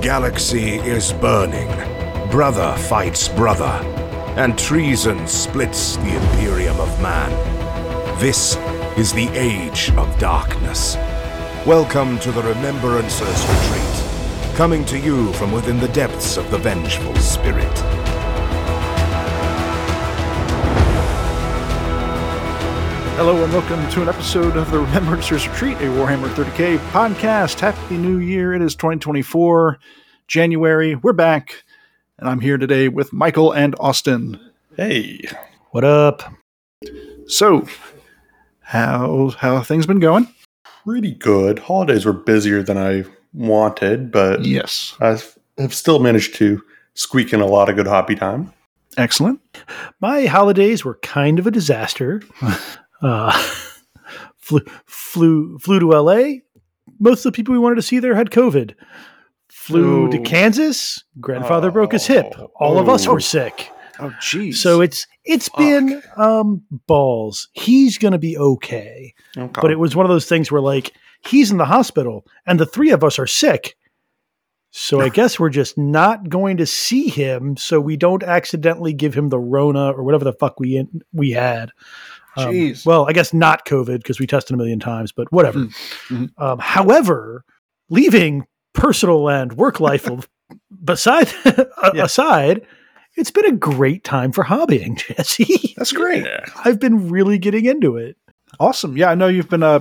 galaxy is burning. Brother fights brother, and treason splits the Imperium of man. This is the Age of Darkness. Welcome to the Remembrancers Retreat, coming to you from within the depths of the Vengeful Spirit. Hello and welcome to an episode of the Remembrancers Retreat, a Warhammer 30k podcast. Happy New Year! It is 2024, January. We're back, and I'm here today with Michael and Austin. Hey, What up? So, how how have things been going? pretty good. Holidays were busier than I wanted, but Yes, I have still managed to squeak in a lot of good hobby time. excellent. My holidays were kind of a disaster. uh, flew, flew flew to LA. Most of the people we wanted to see there had COVID. Flew to Oh. Kansas. Grandfather broke his hip. Oh. All of us Oh. were sick. Oh, geez. So it's it's been um, balls. He's gonna be okay. Okay. But it was one of those things where like he's in the hospital and the three of us are sick. So I guess we're just not going to see him so we don't accidentally give him the Rona or whatever the fuck we in, we had. Um, well, I guess not COVID because we tested a million times, but whatever. Mhm. Um, however, leaving personal and work life beside Yeah. aside, it's been a great time for hobbying, Jesse. that's great. Yeah. I've been really getting into it. Awesome. Yeah, I know you've been uh,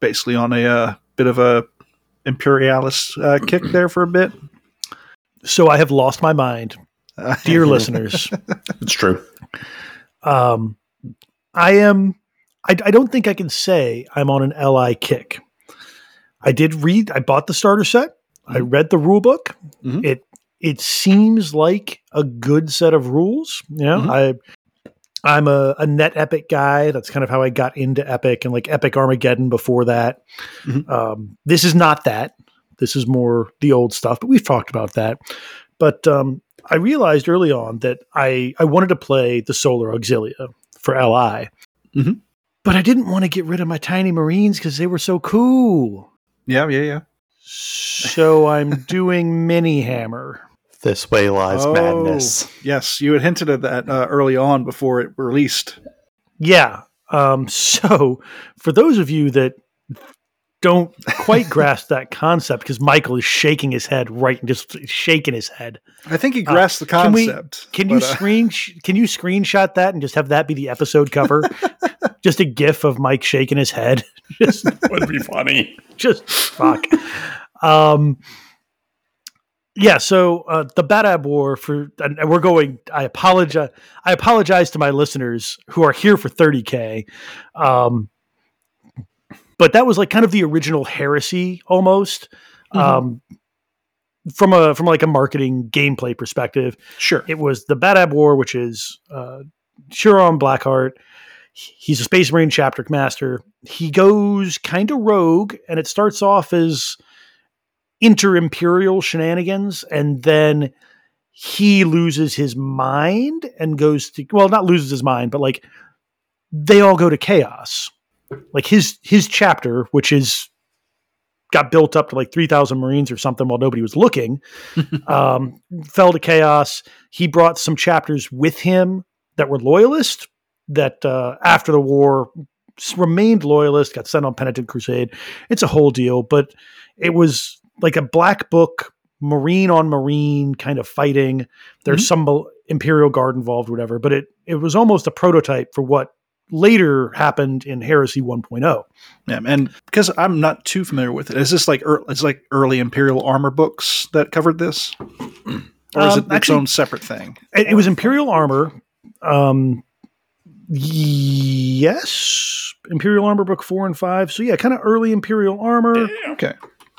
basically on a uh, bit of a Imperialis uh, kick there for a bit. So I have lost my mind, Uh, dear listeners. It's true. Um, I am. I, I don't think I can say I'm on an LI kick. I did read. I bought the starter set. I read the rule book. Mhm. It it seems like a good set of rules. You know, Mhm. I I'm a, a net epic guy. That's kind of how I got into epic and like epic Armageddon before that. Mhm. Um, this is not that. This is more the old stuff, but we've talked about that. But um, I realized early on that I, I wanted to play the Solar Auxilia for LI. Mhm. But I didn't want to get rid of my tiny Marines because they were so cool. yeah, yeah, yeah. So I'm doing Mini Hammer. This way lies Oh, madness. Yes, you had hinted at that uh, early on before it released. Yeah. Um, so for those of you that don't quite grasp that concept, because Michael is shaking his head right and just shaking his head. I think he grasped the concept. can we- concept. Can you but, uh, screen can you screenshot that and just have that be the episode cover? just a gif of Mike shaking his head. just Would be funny. just fuck. Um, yeah. So uh, the Badab War for, and and we're going. I apologize. I apologize to my listeners who are here for 30k. Um, but that was like kind of the original heresy almost. Mhm. Um, from a from like a marketing gameplay perspective, sure. it was the Badab War, which is uh, Huron Blackheart. He's a Space Marine chapter master. He goes kind of rogue, and it starts off as inter imperial shenanigans, and then he loses his mind and goes to well, not loses his mind, but like they all go to chaos. Like his his chapter, which is got built up to like 3000 marines or something while nobody was looking um, fell to chaos. He brought some chapters with him that were loyalist that uh, after the war remained loyalist got sent on penitent crusade. It's a whole deal but it was like a black book marine on marine kind of fighting. There's some imperial guard involved whatever but it it was almost a prototype for what later happened in heresy oh. 1.0 Yeah, and because I'm not too familiar with it, is this like ear it's like early Imperial armor books that covered this, or is Um, it its actually- own separate thing? It, it was Imperial armor. Um, yes, Imperial armor book four and five. So yeah, kind of early Imperial armor. Okay,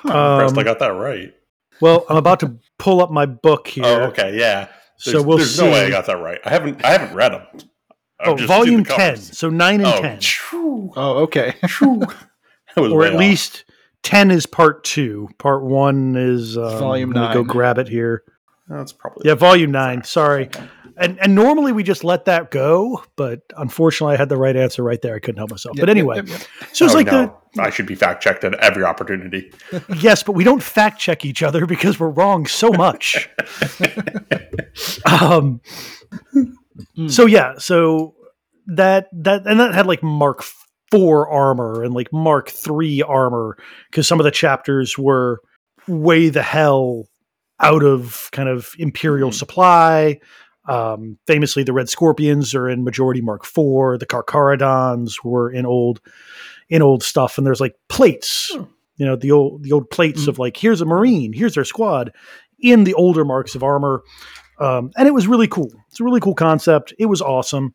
I'm impressed Um, I got that right. Well, I'm about to pull up my book here. Oh, okay, yeah. There's, So we'll there's see. no way I got that right. I haven't. I haven't read them. Oh, volume ten. So nine and Oh, ten, phew, oh okay. phew. That was or at off. least ten is part two. Part one is um, Volume nine. Go grab it here. That's probably Yeah, volume nine. Sorry, and and normally we just let that go, but unfortunately, I had the right answer right there. I couldn't help myself. Yep, but anyway, yep, yep. so it's Oh, like no, I should be fact checked at every opportunity. yes, but we don't fact check each other because we're wrong so much. um. So yeah, so that that and that had like Mark four armor and like Mark three armor because some of the chapters were way the hell out of kind of imperial Mhm. supply. Um, famously, the Red Scorpions are in majority Mark Four. The Carcharodons were in old, in old stuff, and there's like plates. Hmm. You know, the old the old plates Mhm. of like here's a Marine, here's their squad, in the older marks of armor, um, and it was really cool. It's a really cool concept. It was awesome,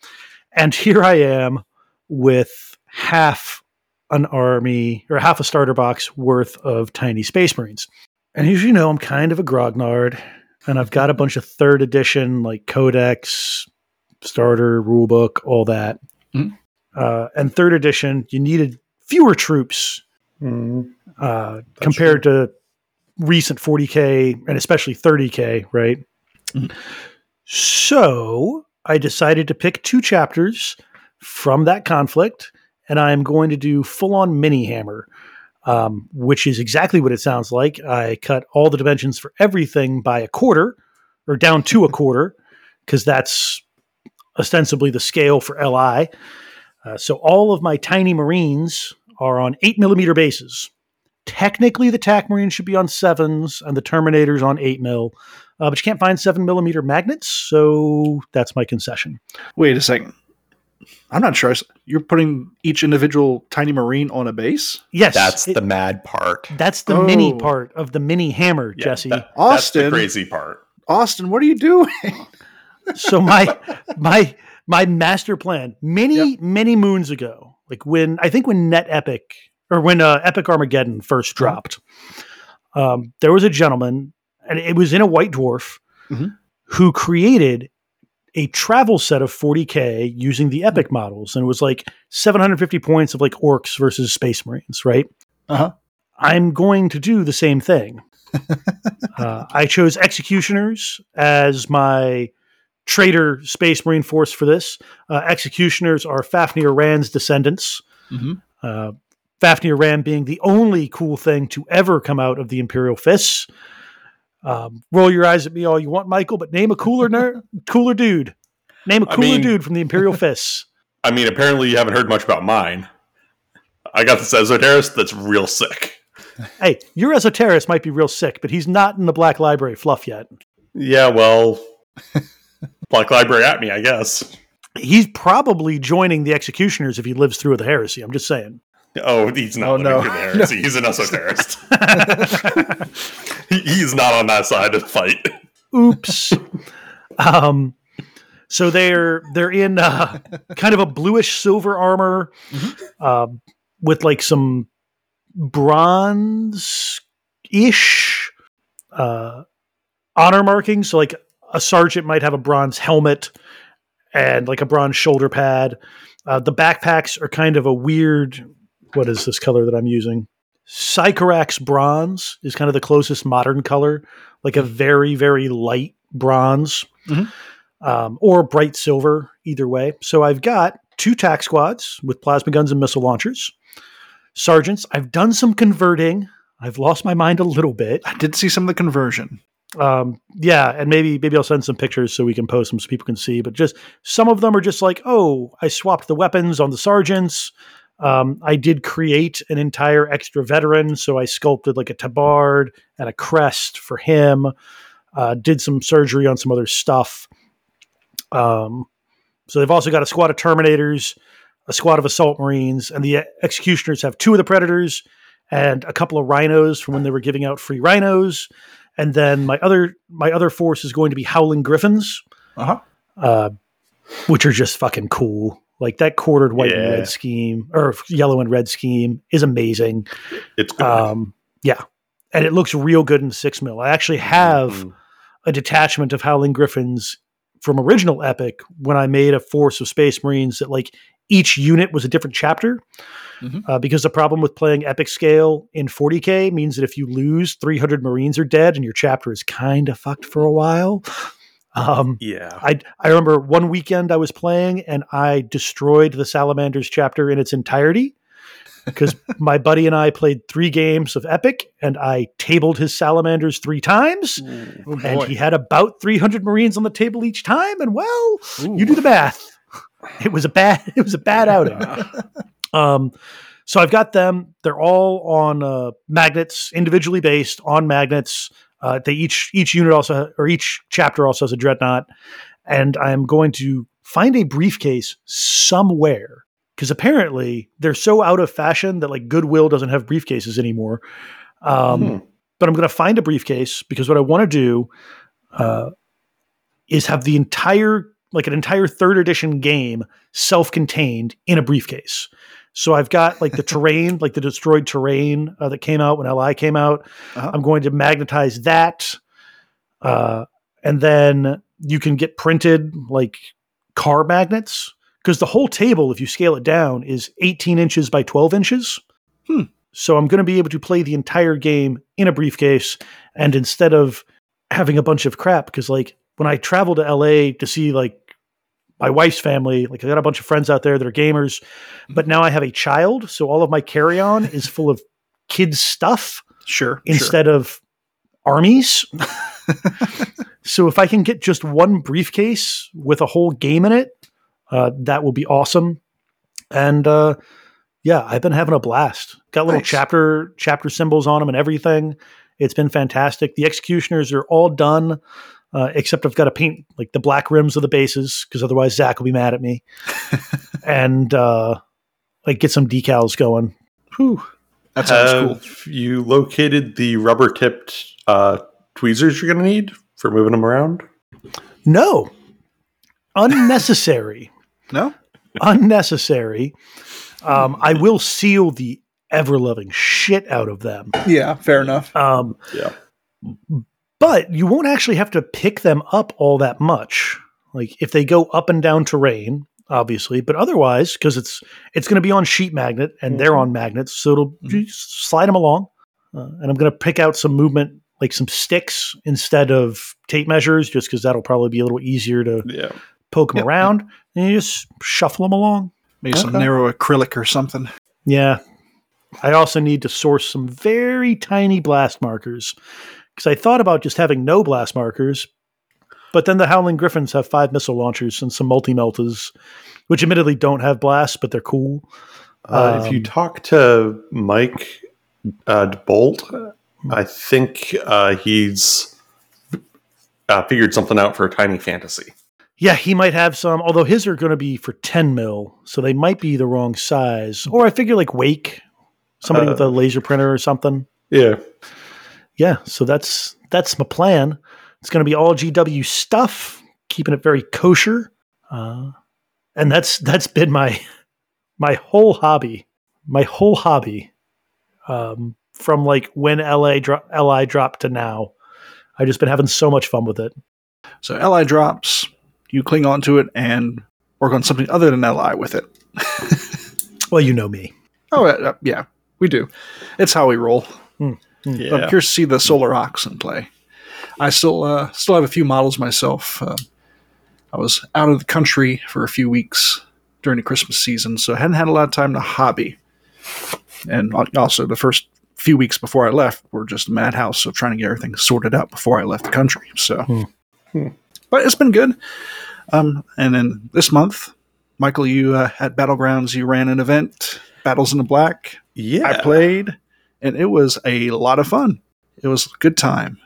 and here I am with half an army or half a starter box worth of tiny Space Marines. And as you know, I'm kind of a grognard, and I've got a bunch of third edition like Codex, starter, rulebook, all that. Mhm. Uh, and third edition, you needed fewer troops Mm, uh, compared to recent 40k and especially 30k, right? Mhm. So I decided to pick two chapters from that conflict, and I'm going to do full on mini hammer, um, which is exactly what it sounds like. I cut all the dimensions for everything by a quarter or down to a quarter because that's ostensibly the scale for LI. Uh, so all of my tiny Marines are on eight millimeter bases. Technically, the TAC Marine should be on sevens and the Terminator's on eight mil, uh, but you can't find seven millimeter magnets, so that's my concession. Wait a second. I'm not sure. You're putting each individual tiny marine on a base. Yes, that's it- the mad part. that's the mini Oh. part of the mini hammer, Yeah, Jesse. that- that's Austin. the crazy part. Austin, what are you doing? so my my my master plan many many moons ago like when i think when net epic or when uh, epic armageddon first dropped um, there was a gentleman and it was in a white dwarf Mhm. who created a travel set of 40k using the epic models and it was like 750 points of like orcs versus space marines right Uh-huh. i'm going to do the same thing uh, i chose executioners as my traitor space marine force for this uh, executioners are fafnir rann's descendants Mhm. uh, fafnir rann being the only cool thing to ever come out of the imperial fists um, roll your eyes at me all you want michael but name a cooler ner- cooler dude name a cooler mean- dude from the imperial fists I mean, apparently you haven't heard much about mine. I got this Esoterrorist that's real sick. hey your esoterist might be real sick but he's not in the black library fluff yet Yeah, well, Black Library at me, I guess. he's probably joining the executioners if he lives through the heresy i'm just saying Oh, he's not Oh, no. the heresy. He's an esoterrorist. he, he's not on that side of the fight. oops um so they're they're in uh, kind of a bluish silver armor um, with like some bronze ish uh, honor markings so like a sergeant might have a bronze helmet and like a bronze shoulder pad uh, the backpacks are kind of a weird what is this color that i'm using Sycorax bronze is kind of the closest modern color, like a very, very light bronze Mhm. um, or bright silver, either way. So I've got two tac squads with plasma guns and missile launchers. Sergeants, I've done some converting. I've lost my mind a little bit. I did see some of the conversion. Um, yeah, and maybe maybe I'll send some pictures so we can post them so people can see. But just some of them are just like, oh, I swapped the weapons on the sergeants. Um, I did create an entire extra veteran, so I sculpted like a tabard and a crest for him. Uh, did some surgery on some other stuff. Um, so they've also got a squad of Terminators, a squad of Assault Marines, and the Executioners have two of the Predators and a couple of Rhinos from when they were giving out free Rhinos and then my other my other force is going to be Howling Griffins, Uh-huh. uh, which are just fucking cool. Like that quartered white and red scheme or yellow and red scheme is amazing. It's good. Um, yeah, and it looks real good in six mil. I actually have Mhm. a detachment of Howling Griffins from original Epic when I made a force of Space Marines that like each unit was a different chapter. Mhm. Uh, because the problem with playing Epic scale in 40k means that if you lose, 300 Marines are dead and your chapter is kind of fucked for a while. Um, Yeah. I I remember one weekend I was playing and I destroyed the Salamanders chapter in its entirety because my buddy and I played three games of Epic and I tabled his Salamanders three times Oh, and he had about 300 Marines on the table each time and well, Ooh. you do the math. It was a bad it was a bad outing. Um, so I've got them. They're all on uh, magnets, individually based on magnets. Uh, they each each unit also or each chapter also has a dreadnought, and I'm going to find a briefcase somewhere because apparently they're so out of fashion that like Goodwill doesn't have briefcases anymore. Um, Hmm. But I'm going to find a briefcase because what I want to do uh, is have the entire like an entire third edition game self-contained in a briefcase. So I've got like the terrain, like the destroyed terrain uh, that came out when Li came out. Uh-huh. I'm going to magnetize that, uh, and then you can get printed like car magnets because the whole table, if you scale it down, is 18 inches by 12 inches. Hmm. So I'm going to be able to play the entire game in a briefcase, and instead of having a bunch of crap, because like when I travel to LA to see like my wife's family, like I got a bunch of friends out there that are gamers, but now I have a child, so all of my carry on is full of kids stuff Sure. instead of armies. so if I can get just one briefcase with a whole game in it, uh, that will be awesome. And uh, yeah, I've been having a blast. Got little Nice. chapter chapter symbols on them and everything. It's been fantastic. The executioners are all done, uh, except I've got to paint like the black rims of the bases because otherwise Zach will be mad at me. and uh, like get some decals going. Whew. That sounds cool. Have you located the rubber tipped uh, tweezers you're going to need for moving them around? No, unnecessary. No? unnecessary. Um, I will seal the ever loving shit out of them. Yeah, fair enough. Um, Yeah. But you won't actually have to pick them up all that much. Like if they go up and down terrain, obviously, but otherwise, because it's it's going to be on sheet magnet and they're on magnets, so it'll Mhm. you slide them along. Uh, and I'm going to pick out some movement, like some sticks instead of tape measures, just because that'll probably be a little easier to Yeah. poke them Yep. around, and you just shuffle them along. Maybe some narrow acrylic or something. Yeah. I also need to source some very tiny blast markers because I thought about just having no blast markers, but then the Howling Griffins have five missile launchers and some multi meltas, which admittedly don't have blasts, but they're cool. Uh, if you Um, talk to Mike uh, Bolt, I think uh, he's uh, figured something out for a tiny fantasy. Yeah, he might have some, although his are going to be for 10 mil, so they might be the wrong size. Or I figure like Wake, somebody Uh, with a laser printer or something. Yeah. Yeah, so that's that's my plan. It's going to be all GW stuff, keeping it very kosher, uh, and that's that's been my my whole hobby, my whole hobby, um, from like when LA dro- Li dropped to now. I've just been having so much fun with it. So Li drops, you cling on to it and work on something other than Li with it. Well, you know me. Oh, uh, yeah, we do. It's how we roll. Yeah. But I'm curious to see the Solar Aux in play. I still uh, still have a few models myself. Uh, I was out of the country for a few weeks during the Christmas season, so I hadn't had a lot of time to hobby. And also, the first few weeks before I left were just a madhouse of trying to get everything sorted out before I left the country. So, Hmm. but it's been good. Um, and then this month, Michael, you uh, at Battlegrounds, you ran an event, Battles in the Black. yeah. I played, and it was a lot of fun. It was a good time.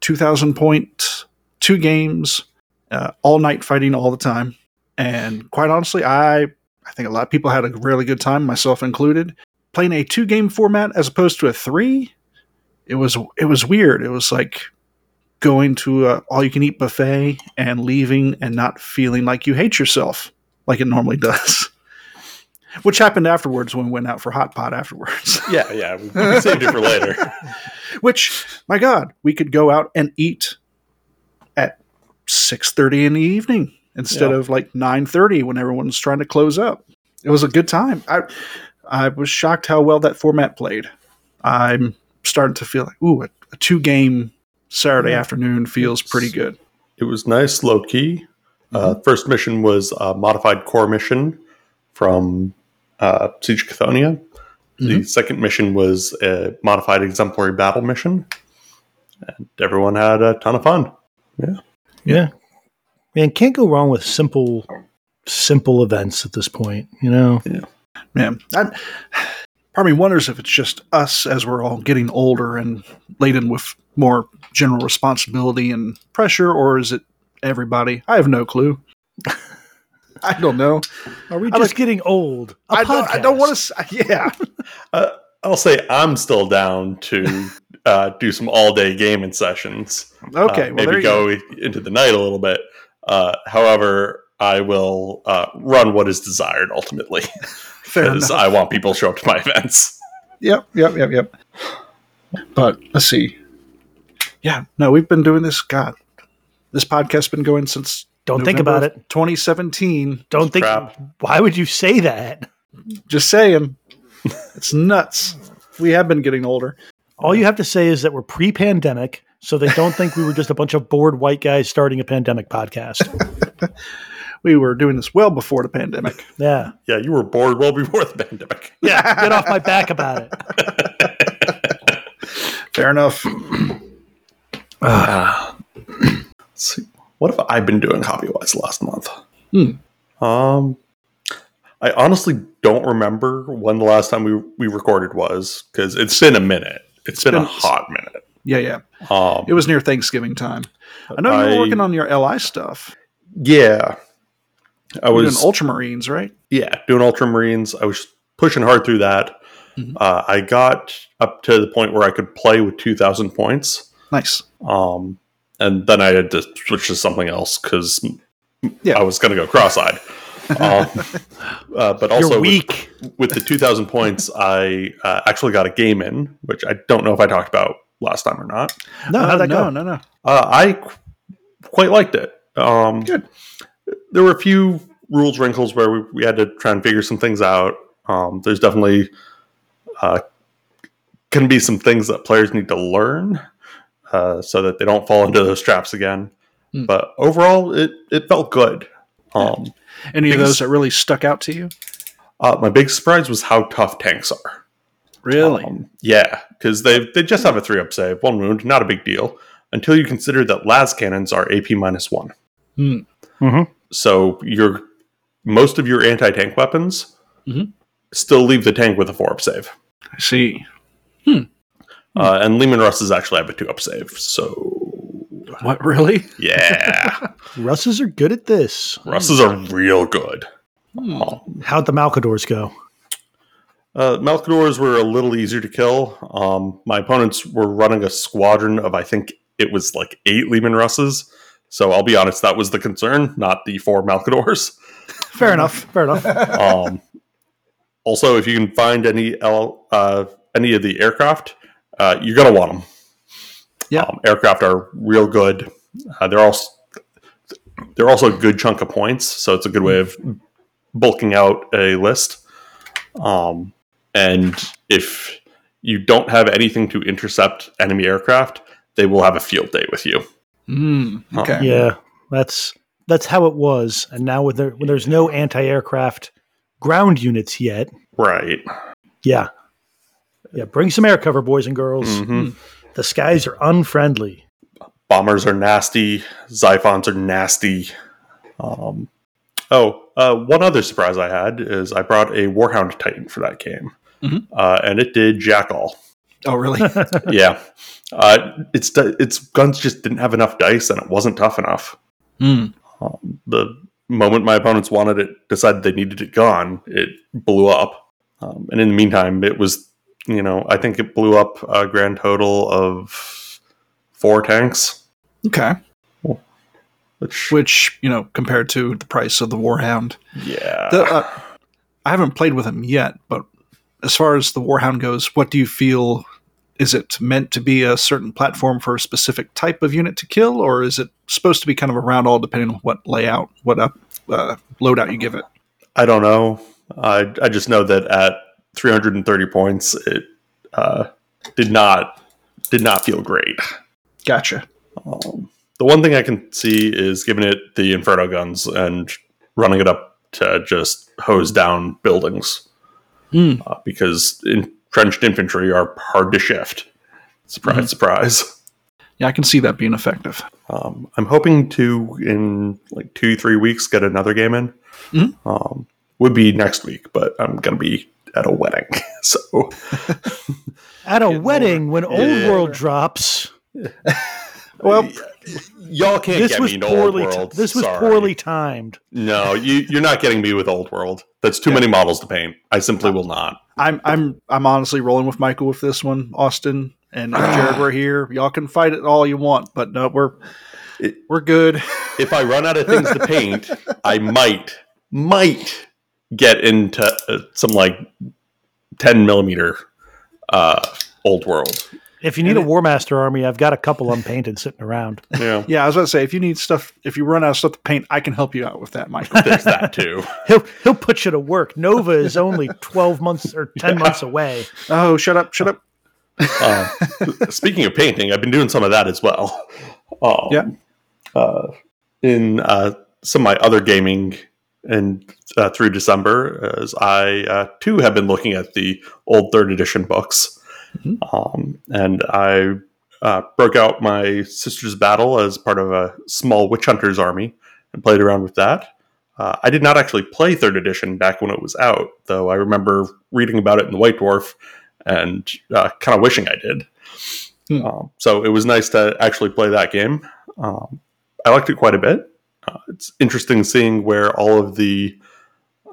2,000 points, two games, uh, all night fighting all the time. And quite honestly, I, I think a lot of people had a really good time, myself included. Playing a two game format as opposed to a three, it was it was weird. It was like going to a all you can eat buffet and leaving and not feeling like you hate yourself like it normally does. Which happened afterwards when we went out for hot pot afterwards. Yeah, yeah. We we saved it for later. Which, my God, we could go out and eat at six thirty in the evening instead Yeah. of like nine thirty when everyone's trying to close up. It was a good time. I I was shocked how well that format played. I'm starting to feel like ooh, a, a two game Saturday Yeah. afternoon feels pretty good. it was nice, low key. Uh, first mission was a modified core mission from uh, Siege of Cthonia. The second mission was a modified exemplary battle mission, and everyone had a ton of fun. Yeah. Yeah, man, can't go wrong with simple simple events at this point, you know? yeah, Man, I'm, part of me wonders if it's just us as we're all getting older and laden with more general responsibility and pressure, or is it everybody? I have no clue. I don't know. Are we just like- getting old? A I don't, I don't want to. Yeah. Uh, I'll say I'm still down to uh, do some all day gaming sessions. Okay. Uh, well, maybe you go. go into the night a little bit. Uh, however, I will uh, run what is desired ultimately Fair because enough. I want people to show up to my events. Yep, yep, yep, yep. But let's see. Yeah, no, we've been doing this. God, this podcast's been going since. Don't think about it. 2017. Don't think Crap. why would you say that? Just saying, it's nuts. We have been getting older. All you have to say is that we're pre-pandemic, so they don't think we were just a bunch of bored white guys starting a pandemic podcast. We were doing this well before the pandemic. Yeah. Yeah, you were bored well before the pandemic. Yeah. Get off my back about it. Fair enough. Ah. Let's see. What have I been doing hobby wise last month? Hmm. Um, I honestly don't remember when the last time we, we recorded was because it's been a minute. it's been, a hot minute. Yeah, yeah. Um, It was near Thanksgiving time. I know you were I- working on your LI stuff. yeah. I was doing Ultramarines, right? yeah doing Ultramarines. I was pushing hard through that. Mhm. Uh, I got up to the point where I could play with two thousand points. Nice. Um, and then I had to switch to something else because Yeah. I was going to go cross-eyed. um, uh, but also with- With, the 2,000 points, I uh, actually got a game in, which I don't know if I talked about last time or not. No, Uh, no, no, no. Uh, I qu- quite liked it. Um, Good. There were a few rules wrinkles where we, we had to try and figure some things out. Um, there's definitely uh, can be some things that players need to learn uh, so that they don't fall into those traps again. Hmm. But overall, it, it felt good. Um, Any of those that really stuck out to you? uh, my big surprise was how tough tanks are. Really? Um, yeah, because they they just have a three up save, one wound, not a big deal. Until you consider that las cannons are AP minus one. Hmm. Mhm. So your most of your anti tank weapons Mhm. still leave the tank with a four up save. I see. Uh, and Leman Russes actually have a two up save. So What, really? yeah, Russes are good at this. Russes are real good. Hmm. Um, How'd the Malcadors go? Uh, Malcadors were a little easier to kill. Um, my opponents were running a squadron of, I think it was like eight Leman Russes. So I'll be honest, that was the concern, not the four Malcadors. Fair enough. Fair enough. um, also, if you can find any L, uh, any of the aircraft, uh, you're gonna want them. Yeah. um, aircraft are real good. Uh, they're also they're also a good chunk of points, so it's a good way of bulking out a list. Um, and if you don't have anything to intercept enemy aircraft, they will have a field day with you. Mm, okay. Yeah, that's that's how it was. And now with there, when there's no anti-aircraft ground units yet, Right. yeah, yeah, bring some air cover, boys and girls. Mhm. The skies are unfriendly. bombers are nasty xiphons are nasty um, oh uh, one other surprise i had is i brought a warhound titan for that game Mhm. uh, and it did jack all Oh, really? yeah uh, its its guns just didn't have enough dice and it wasn't tough enough Hmm. um, the moment my opponents wanted it decided they needed it gone it blew up um, and in the meantime it was you know i think it blew up a grand total of four tanks Okay. which Which, you know, compared to the price of the Warhound. yeah The, uh, I haven't played with him yet, but as far as the Warhound goes, what do you feel? Is it meant to be a certain platform for a specific type of unit to kill, or is it supposed to be kind of around all depending on what layout, what up, uh, loadout you give it? I don't know. I I just know that at 330 points, it uh, did not did not feel great. Gotcha. Um, the one thing I can see is giving it the Inferno guns and running it up to just hose down buildings. Hmm. Uh, because entrenched infantry are hard to shift. Surprise, Mhm. surprise. Yeah, I can see that being effective. Um, I'm hoping to, in like two, three weeks, get another game in. Mhm. Um, would be next week, but I'm going to be at a wedding. So, At a Get wedding, when Old Yeah. World drops, Well, y'all can't this get was me into Old poorly. World. this was Sorry. poorly timed. No, you, you're not getting me with Old World. That's too Yeah. many models to paint. I simply will not. I'm I'm I'm honestly rolling with Michael with this one, Austin and Jared. We're here. Y'all can fight it all you want, but no, we're It- we're good. If I run out of things to paint, I might, might get into uh, some like 10 millimeter uh, Old World. If you need And a Warmaster army, I've got a couple unpainted sitting around. Yeah, Yeah, I was about to say if you need stuff, if you run out of stuff to paint, I can help you out with that, Michael. there's that too. He'll he'll put you to work. Nova is only twelve months or ten months away. oh, shut up, shut up. Uh, speaking of painting, I've been doing some of that as well. Um, Yeah. Uh, in uh, some of my other gaming and uh, through December, as I uh, too have been looking at the old third edition books, Mhm. um, and I uh, broke out my Sister's Battle as part of a small witch hunters army and played around with that. Uh, I did not actually play third edition back when it was out, though I remember reading about it in the White Dwarf and uh, kind of wishing I did. Hmm. Um, so it was nice to actually play that game. Um, I liked it quite a bit. Uh, it's interesting seeing where all of the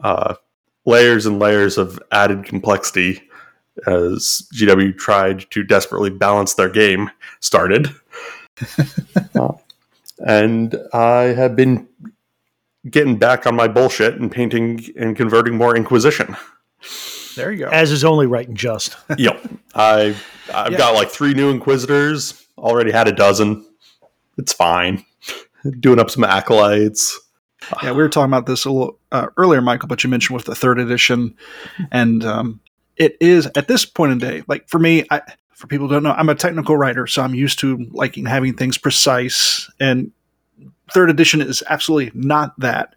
uh, layers and layers of added complexity as GW tried to desperately balance their game started. Uh, and I have been getting back on my bullshit and painting and converting more Inquisition. There you go. As is only right and just. yep. I I've Yeah. got like three new Inquisitors. Already had a dozen. It's fine. Doing up some acolytes. Yeah, we were talking about this a little uh, earlier, Michael, but you mentioned with the third edition, and um, it is at this point in day. Like for me, I, for people who don't know, I'm a technical writer, so I'm used to liking having things precise. And third edition is absolutely not that,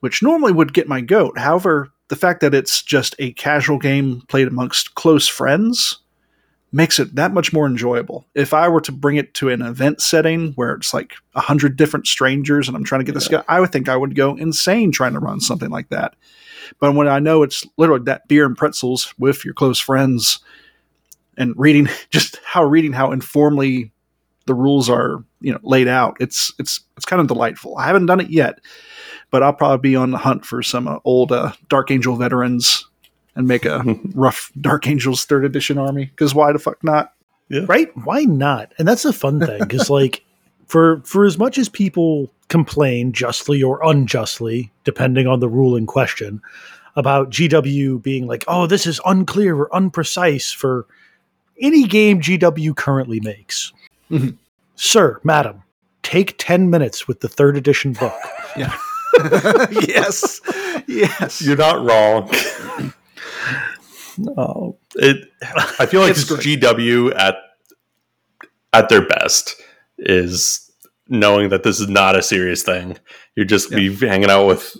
which normally would get my goat. However, the fact that it's just a casual game played amongst close friends makes it that much more enjoyable. If I were to bring it to an event setting where it's like a hundred different strangers and I'm trying to get this guy, I would think I would go insane trying to run something like that. But when I know it's literally that beer and pretzels with your close friends and reading just how reading how informally the rules are, you know, laid out, it's it's it's kind of delightful. I haven't done it yet, but I'll probably be on the hunt for some uh, old uh, Dark Angel veterans and make a rough Dark Angels third edition army. Because why the fuck not? right why not and that's a fun thing because like for for as much as people complain justly or unjustly depending on the rule in question about gw being like oh this is unclear or unprecise for any game gw currently makes Mhm. sir madam take 10 minutes with the third edition book yeah. yes, yes. You're not wrong. Oh, it. I feel like It's it's great. GW at at their best is knowing that this is not a serious thing. You're just be hanging out with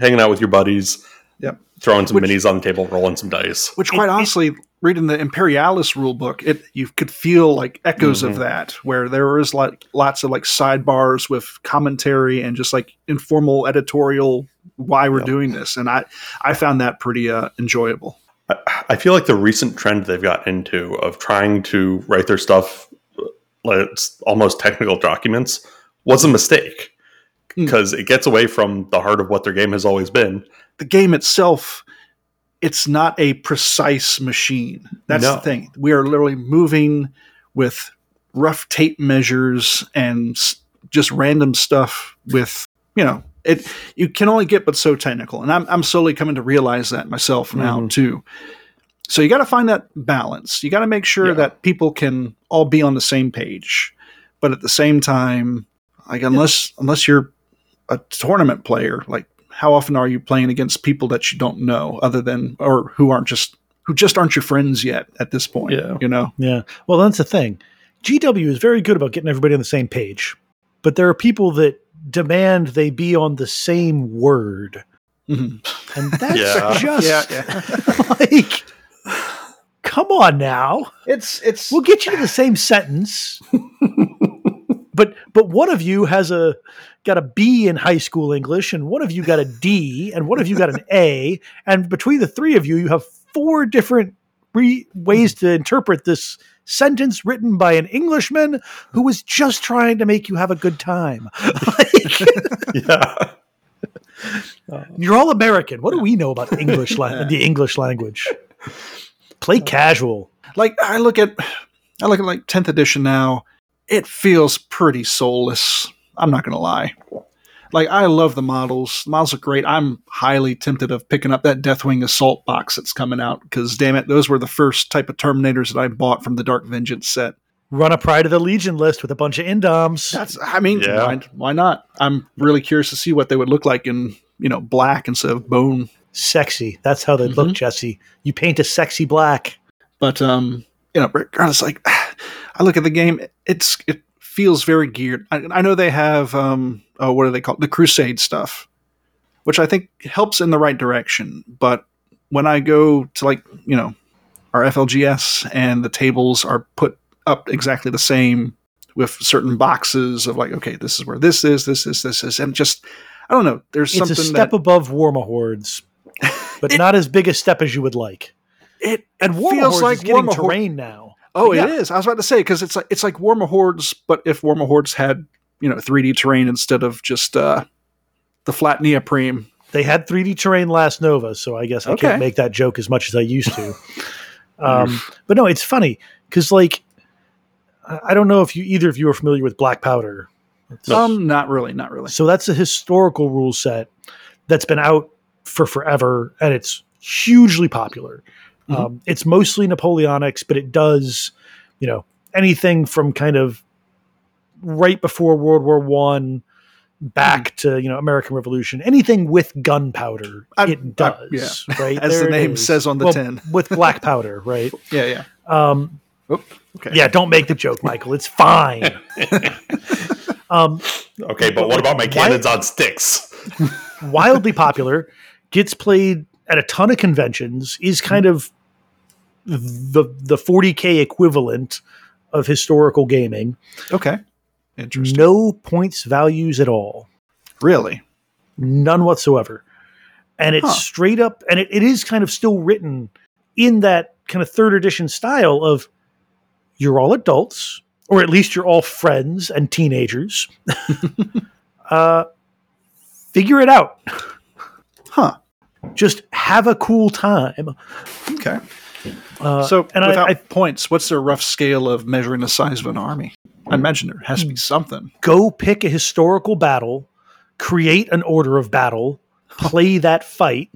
hanging out with your buddies. Yep. Throwing some Which- minis on the table, rolling some dice. Which, quite It- it- honestly, reading the Imperialis rule book, it you could feel like echoes Mhm. of that, where there is like lots of like sidebars with commentary and just like informal editorial why we're Yep. doing this, and I I found that pretty uh, enjoyable. I, I feel like the recent trend they've gotten into of trying to write their stuff like it's almost technical documents was a mistake Hmm. because it gets away from the heart of what their game has always been. The game itself, it's not a precise machine. That's No. the thing. We are literally moving with rough tape measures and just random stuff with you know it you can only get but so technical and i'm, I'm slowly coming to realize that myself now Mhm. too so you got to find that balance you got to make sure Yeah. that people can all be on the same page but at the same time like unless unless you're a tournament player like how often are you playing against people that you don't know other than or who aren't just who just aren't your friends yet at this point Yeah. you know yeah well that's the thing gw is very good about getting everybody on the same page but there are people that demand they be on the same word. Mhm. And that's Yeah. just Yeah, yeah. like come on now. It's it's We'll get you to the same sentence. but but one of you has a got a B in high school English, and one of you got a D, and one of you got an A, and between the three of you, you have four different re- ways to interpret this sentence written by an Englishman who was just trying to make you have a good time. Like, yeah. you're all American. What do we know about English la- the English language? Play casual. like I look at I look at like 10th edition now. It feels pretty soulless. I'm not gonna lie. Like I love the models. The models are great. I'm highly tempted of picking up that Deathwing Assault box that's coming out because damn it, those were the first type of Terminators that I bought from the Dark Vengeance set. Run a Pride of the Legion list with a bunch of Indoms. That's I mean, Yeah. why, why not? I'm really curious to see what they would look like in you know black instead of bone. sexy. That's how they look, Jesse. You paint a sexy black. But um, you know, regardless, like I look at the game, it's it feels very geared. I, I know they have um, oh, what are they called? the Crusade stuff, which I think helps in the right direction. But when I go to like you know our FLGS and the tables are put up exactly the same with certain boxes of like, okay, this is where this is, this is, this is, and just I don't know. There's It's something a step that above Warma Hordes, but It- not as big a step as you would like. it And Warma feels Hordes like is getting Warma terrain now. Oh, Yeah. it is. I was about to say because it's like it's like Warma Hordes, but if Warma Hordes had you know 3D terrain instead of just uh, the flat neoprene. They had 3D terrain last Nova, so I guess I Okay. can't make that joke as much as I used to. um, but no, it's funny because like I I don't know if you either of you are familiar with Black Powder. No. Um, not really, not really. So that's a historical rule set that's been out for forever, and it's hugely popular. Mhm. Um, it's mostly Napoleonics, but it does, you know, anything from kind of right before World War One back to you know American Revolution. Anything with gunpowder, I- it I- does. right As the There it name says on the Well, tin. with black powder, right? Yeah, yeah. Um, Oh, okay. yeah, don't make the joke, Michael. It's fine. um, Okay, but what about my cannons on sticks? wildly popular, gets played at a ton of conventions, is kind of the the 40k equivalent of historical gaming. Okay. Interesting. No points values at all. Really? None whatsoever. And it's Huh. straight up and it, it is kind of still written in that kind of third edition style of you're all adults, or at least you're all friends and teenagers. uh figure it out. Huh. Just have a cool time. Okay. Uh, so, and I- without I, points, what's their rough scale of measuring the size of an army? I imagine there has to Hmm. be something. go pick a historical battle, create an order of battle, play that fight,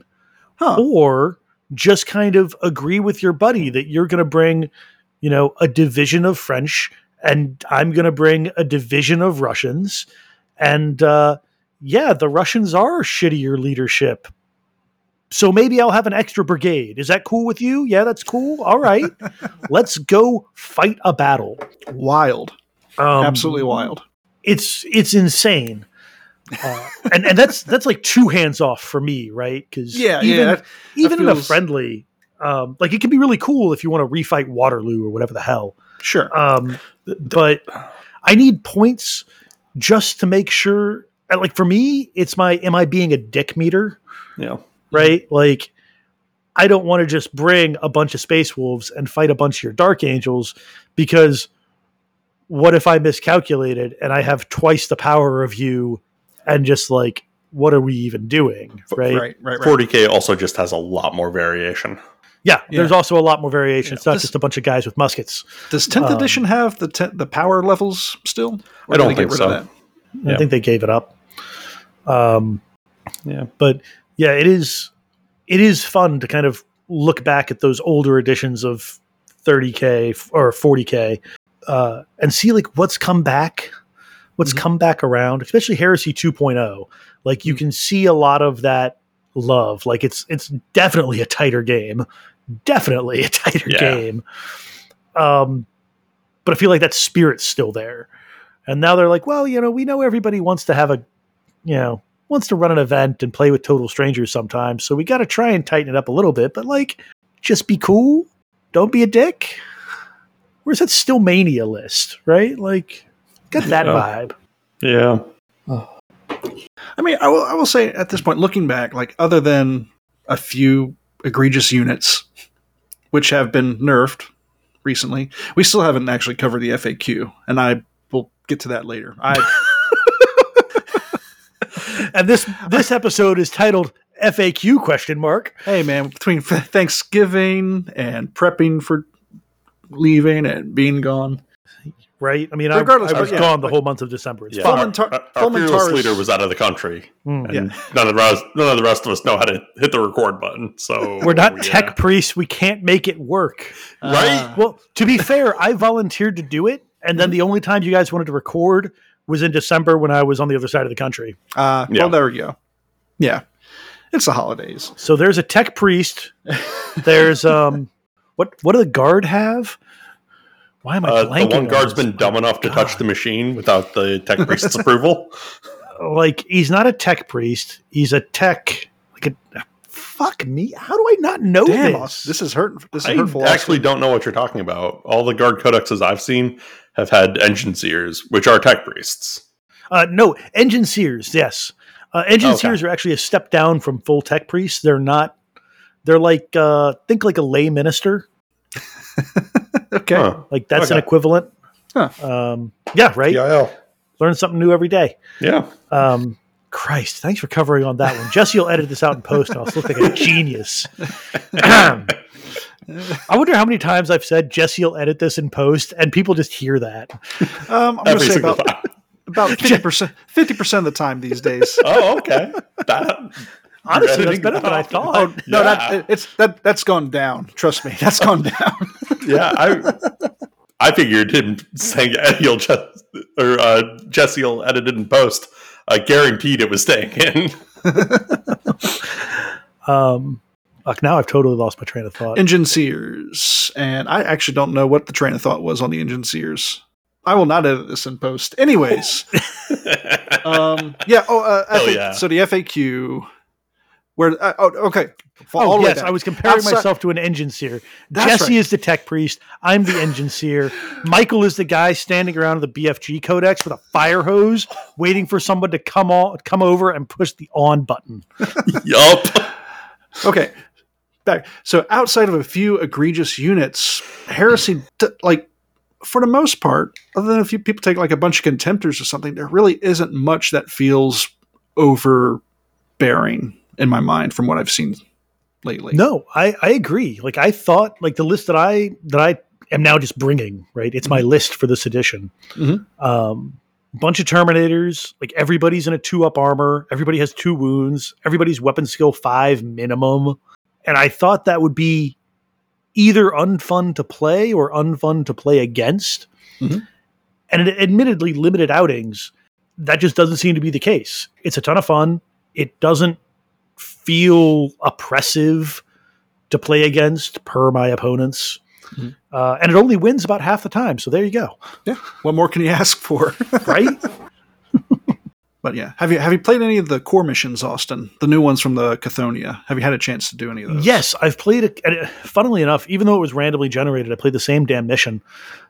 Huh. or just kind of agree with your buddy that you're going to bring, you know, a division of French and I'm going to bring a division of Russians. And uh, yeah, the Russians are shittier leadership. So maybe I'll have an extra brigade. Is that cool with you? Yeah, that's cool. All right. Let's go fight a battle. Wild. Um, Absolutely wild. it's it's insane uh, and and that's that's like two hands off for me right because Yeah, even yeah, that- even in a friendly um like it can be really cool if you want to refight waterloo or whatever the hell Sure. um but i need points just to make sure like for me it's my am i being a dick meter Yeah. Right like i don't want to just bring a bunch of space wolves and fight a bunch of your dark angels because what if I miscalculated and I have twice the power of you and just like what are we even doing? Right. right, right, right. 40k also just has a lot more variation. Yeah, Yeah. There's also a lot more variation. It's not This- just a bunch of guys with muskets. Does 10th Um, edition have the te- the power levels still? Or I don't did they think so. that? I Yeah. think they gave it up. Um, Yeah. but yeah, it is it is fun to kind of look back at those older editions of 30k or 40k uh, and see like what's come back, what's Mhm. come back around, especially Heresy 2.0. Like you can see a lot of that love. Like it's it's definitely a tighter game, definitely a tighter Yeah. game. Um, but I feel like that spirit's still there, And now they're like, well, you know, we know everybody wants to have a, you know, wants to run an event and play with total strangers sometimes. So we got to try and tighten it up a little bit, but like, just be cool. Don't be a dick. Where's that still mania list, right? Like, got that Yeah. vibe. Yeah. I mean, I will, I will say at this point, looking back, like other than a few egregious units, which have been nerfed recently, we still haven't actually covered the FAQ, and I will get to that later. I And this this episode is titled FAQ question mark. hey man, between Thanksgiving and prepping for leaving and being gone, Right? I mean, I, Regardless, I was yeah, gone the like- whole month of December. It's Yeah. fine. Fulmintar- our, our, our fearless Fulmintaris- leader was out of the country, Mm. and Yeah. none of the rest, none of the rest of us know how to hit the record button. So We're not yeah. tech priests. We can't make it work. right? Well, to be fair, I volunteered to do it, and then the only time you guys wanted to record was in December when I was on the other side of the country. uh, Yeah. well, there we go. Yeah, it's the holidays. So there's a tech priest. There's um, what what do the guard have? Why am I Uh, the one on guard's this? been dumb enough to touch the machine without the tech priest's approval. like he's not a tech priest. He's a tech like a fuck me. How do I not know Damn, this? Austin, this is hurt. This is I hurtful. I actually don't know what you're talking about. All the guard codexes I've seen have had engine seers, which are tech priests. Uh, no, engine seers. Yes, uh, engine Okay. seers are actually a step down from full tech priests. They're not. They're like uh, think like a lay minister. Okay. Huh. Like that's an equivalent. Huh. Um, yeah, right. PIL. Learn something new every day. Yeah. Um, Christ, thanks for covering on that one. Jesse will edit this out in post, and I'll look like a genius. I wonder how many times I've said Jesse will edit this in post, and people just hear that. Um, I'm going to say about time. about fifty percent fifty percent of the time these days. Oh, okay. That Honestly, that's editing better than I that? thought. Oh no, Yeah. that it's that that's gone down. Trust me, that's gone down. yeah, I I figured him saying he'll just or uh, Jesse will edit it in post. Uh, guaranteed it was staying in. Um, fuck, now I've totally lost my train of thought. engine seers, and I actually don't know what the train of thought was on the engine seers. I will not edit this in post. Anyways, um, yeah. Oh, uh, FA yeah. so the FAQ. Where? Uh, oh, okay. Fall Oh yes. I was comparing Outside- myself to an engine seer. That's Jesse right. is the tech priest. I'm the engine seer. Michael is the guy standing around the BFG codex with a fire hose, waiting for someone to come on, come over and push the on button. yup. Okay. Back. So outside of a few egregious units, heresy, d- like for the most part, other than a few people take like a bunch of contemptors or something, there really isn't much that feels overbearing in my mind from what I've seen lately. No, I, I agree. Like I thought, like the list that I that I am now just bringing, right? It's my list for this edition. Mhm. Um, bunch of Terminators. Like everybody's in a two up armor. Everybody has two wounds. Everybody's weapon skill five minimum. And I thought that would be either unfun to play or unfun to play against. Mhm. And it, admittedly, limited outings. That just doesn't seem to be the case. It's a ton of fun. It doesn't feel oppressive to play against per my opponents. Mhm. Uh, and it only wins about half the time. So there you go. Yeah. What more can you ask for? Right? but yeah, have you have you played any of the core missions, Austin? The new ones from the Cthonia. Have you had a chance to do any of those? yes, I've played it. Funnily enough, even though it was randomly generated, I played the same damn mission.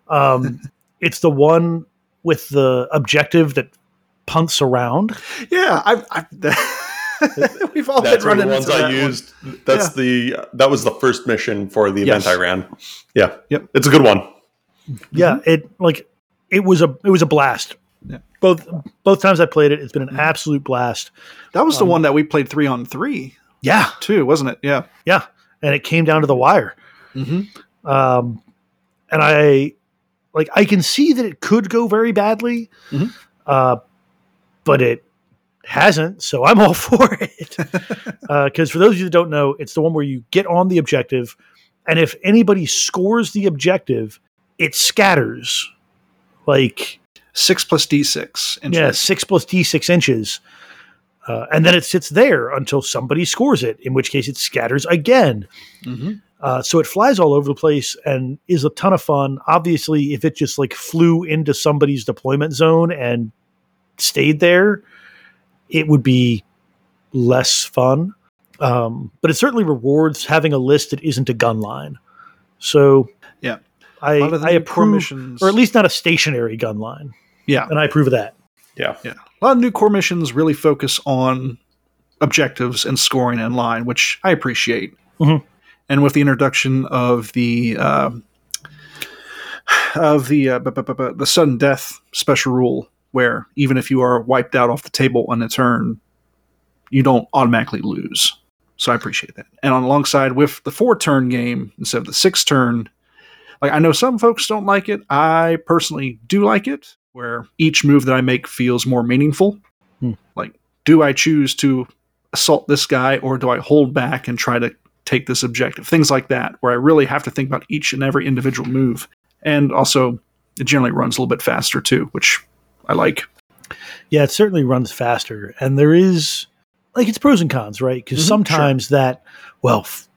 Um, it's the one with the objective that punts around. Yeah. I've, I've we've all That's been one running the ones into I that one. used. That's the that was the first mission for the Yes. event I ran. Yeah. Yep. It's a good one. Yeah, it like it was a it was a blast. Yeah. Both both times I played it, it's been an absolute blast. That was the Um, one that we played three on three Yeah, too, wasn't it? Yeah. yeah, and it came down to the wire. Mm-hmm. um, and I like I can see that it could go very badly, Mhm. uh, but it hasn't. So I'm all for it. Because for those of you that don't know, it's the one where you get on the objective, and if anybody scores the objective, it scatters. Like Six plus D six. yeah, six plus d six inches. Uh, and then it sits there until somebody scores it, in which case it scatters again. Mm-hmm. Uh, so it flies all over the place and is a ton of fun. Obviously, if it just like flew into somebody's deployment zone and stayed there, it would be less fun. Um, but it certainly rewards having a list that isn't a gun line. So Yeah. I, A lot of the I new core approve, missions, or at least not a stationary gun line, yeah, and I approve of that. Yeah. yeah. A lot of new core missions really focus on objectives and scoring in line, which I appreciate. Mhm. And with the introduction of the um of the uh, bu- bu- bu- bu- the sudden death special rule, where even if you are wiped out off the table on a turn, you don't automatically lose. So I appreciate that. And on alongside with the four turn game instead of the six turn, like I know some folks don't like it. I personally do like it, where each move that I make feels more meaningful. Hmm. Like, do I choose to assault this guy or do I hold back and try to take this objective? Things like that, where I really have to think about each and every individual move. And also, it generally runs a little bit faster too, which I like. Yeah, it certainly runs faster, and there is like it's pros and cons, right? Because Mhm, sometimes that, well, f-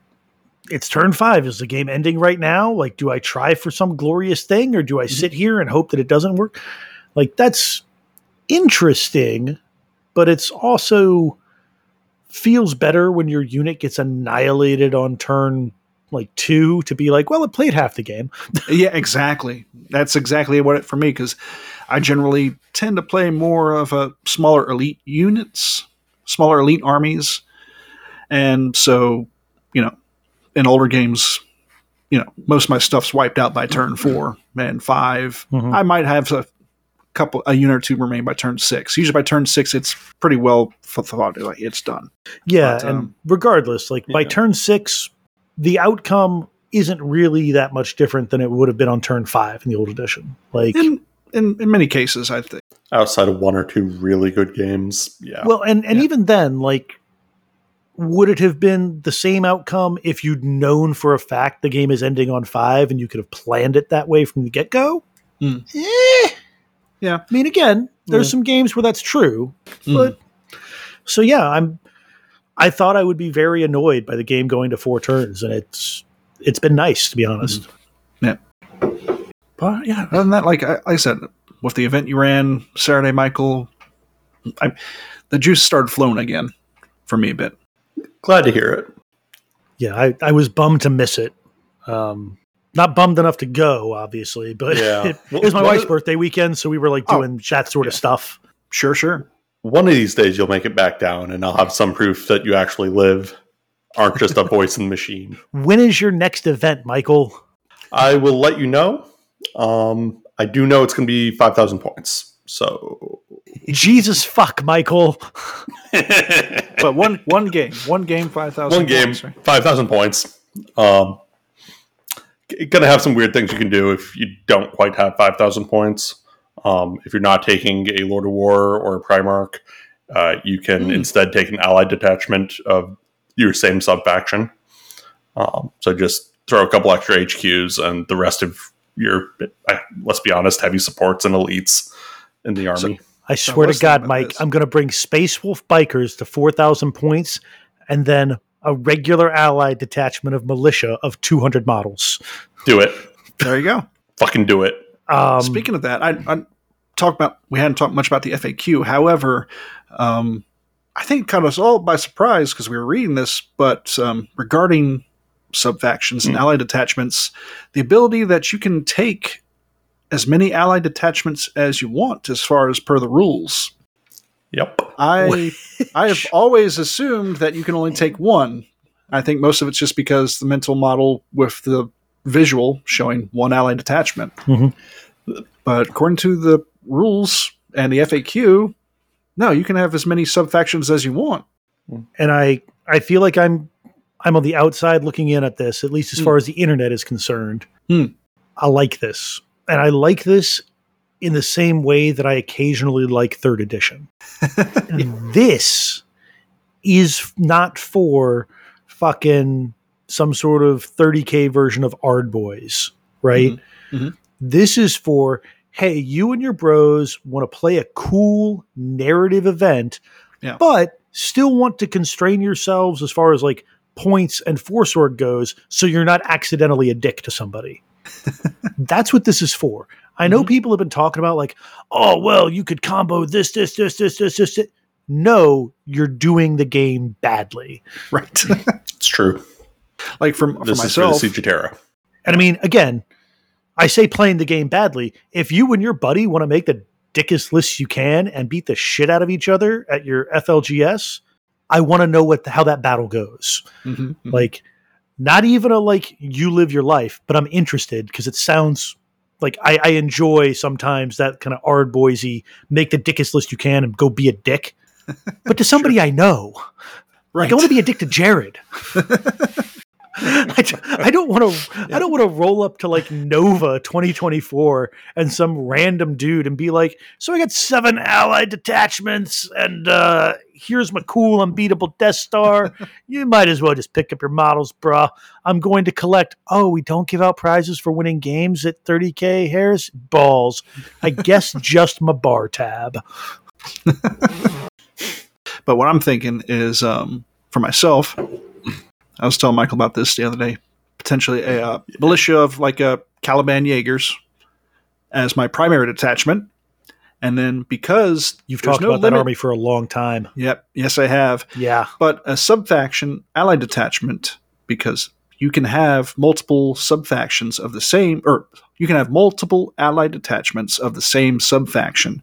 it's turn five. Is the game ending right now? Like, do I try for some glorious thing, or do I sit here and hope that it doesn't work? Like, that's interesting, but it's also feels better when your unit gets annihilated on turn like two to be like, well, it played half the game. yeah, exactly. That's exactly what it for me because I generally tend to play more of a smaller elite units, smaller elite armies, and so you know, in older games, you know, most of my stuff's wiped out by turn four and 5 Mhm. I might have a couple, a unit or two remain by turn six. Usually by turn six, it's pretty well thought. Like it's done. Yeah, But, and um, regardless, like by yeah. turn six, the outcome isn't really that much different than it would have been on turn five in the old edition. Like, In in, in many cases, I think. Outside of one or two really good games, yeah. well, and and Yeah. even then, like, would it have been the same outcome if you'd known for a fact the game is ending on five and you could have planned it that way from the get go? Hmm. Eh. Yeah. I mean, again, there's Yeah. some games where that's true, Mm. but so yeah, I'm. I thought I would be very annoyed by the game going to four turns, and it's it's been nice to be honest. But yeah, other than that, like I, like I said, with the event you ran Saturday, Michael, I, the juice started flowing again for me a bit. Glad to hear it. Yeah, I, I was bummed to miss it. Um, not bummed enough to go, obviously, but Yeah. it, it was my wife's what- birthday weekend, so we were like Oh, doing that sort of stuff. Sure, sure. One of these days, you'll make it back down, and I'll have some proof that you actually live, aren't just a voice in the machine. When is your next event, Michael? I will let you know. Um, I do know it's going to be five thousand points. So, Jesus fuck, Michael. But one one game, one game, five thousand. one game, five thousand points. Um, gonna have some weird things you can do if you don't quite have five thousand points. Um, if you're not taking a Lord of War or a Primarch, uh, you can Hmm. instead take an allied detachment of your same sub faction. Um, so just throw a couple extra HQs and the rest of your, let's be honest, heavy supports and elites in the army. I swear to God, Mike. I'm going to bring Space Wolf bikers to 4,000 points and then a regular allied detachment of militia of 200 models. do it. There you go. Fucking do it. Um, Speaking of that, I, I talked about we hadn't talked much about the FAQ. However, um, I think it caught us all by surprise because we were reading this. But um, regarding subfactions and Hmm. allied detachments, the ability that you can take as many allied detachments as you want, as far as per the rules. Yep. I I have always assumed that you can only take one. I think most of it's just because the mental model with the visual showing one allied detachment. Mhm. But according to the rules and the FAQ, no, you can have as many subfactions as you want. and I I feel like I'm I'm on the outside looking in at this, at least as Hmm. far as the internet is concerned. Hmm. I like this, and I like this in the same way that I occasionally like third edition. this is not for fucking some sort of 30k version of Ard Boys, right? Mhm. Mhm. This is for hey, you and your bros want to play a cool narrative event, Yeah. but still want to constrain yourselves as far as like points and force org goes so you're not accidentally a dick to somebody. That's what this is for. I know Mhm. people have been talking about like, oh well, you could combo this, this, this, this, this, this. this. No, you're doing the game badly. right. It's true. like from for This is myself. for the Terra. And I mean, again, I say playing the game badly. If you and your buddy want to make the dickest lists you can and beat the shit out of each other at your FLGS, I want to know what how that battle goes. Mhm, mhm. Like, not even a like you live your life, but I'm interested because it sounds like I, I enjoy sometimes that kind of ard boysy make the dickest list you can and go be a dick. But to somebody I know, right. like I want to be a dick to Jared. I don't want to. I don't want to roll up to like Nova 2024 and some random dude and be like, "So I got seven allied detachments, and uh, here's my cool unbeatable Death Star. you might as well just pick up your models, bruh. I'm going to collect. Oh, we don't give out prizes for winning games at 30k. Harris balls. I guess just my bar tab. But what I'm thinking is, um, for myself, I was telling Michael about this the other day. Potentially a uh, militia of like a Caliban Jaegers as my primary detachment, and then because You've talked no about that army for a long time. Yep, yes, I have. Yeah. But a subfaction allied detachment because you can have multiple subfactions of the same, or you can have multiple allied detachments of the same subfaction.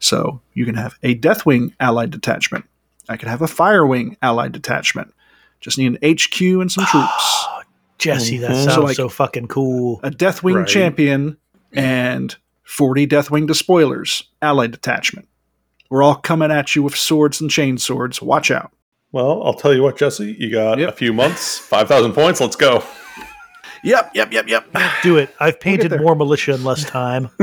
So you can have a Deathwing allied detachment. I could have a Firewing allied detachment. Just need an HQ and some troops. Jesse, that Mhm. sounds So, so, fucking cool. A Deathwing Right. champion and 40 Deathwing despoilers allied detachment. We're all coming at you with swords and chain swords. Watch out. Well, I'll tell you what, Jesse. You got Yep. a few months, 5,000 points. Let's go. Yep, yep, yep, yep. Do it. I've painted there. more militia in less time.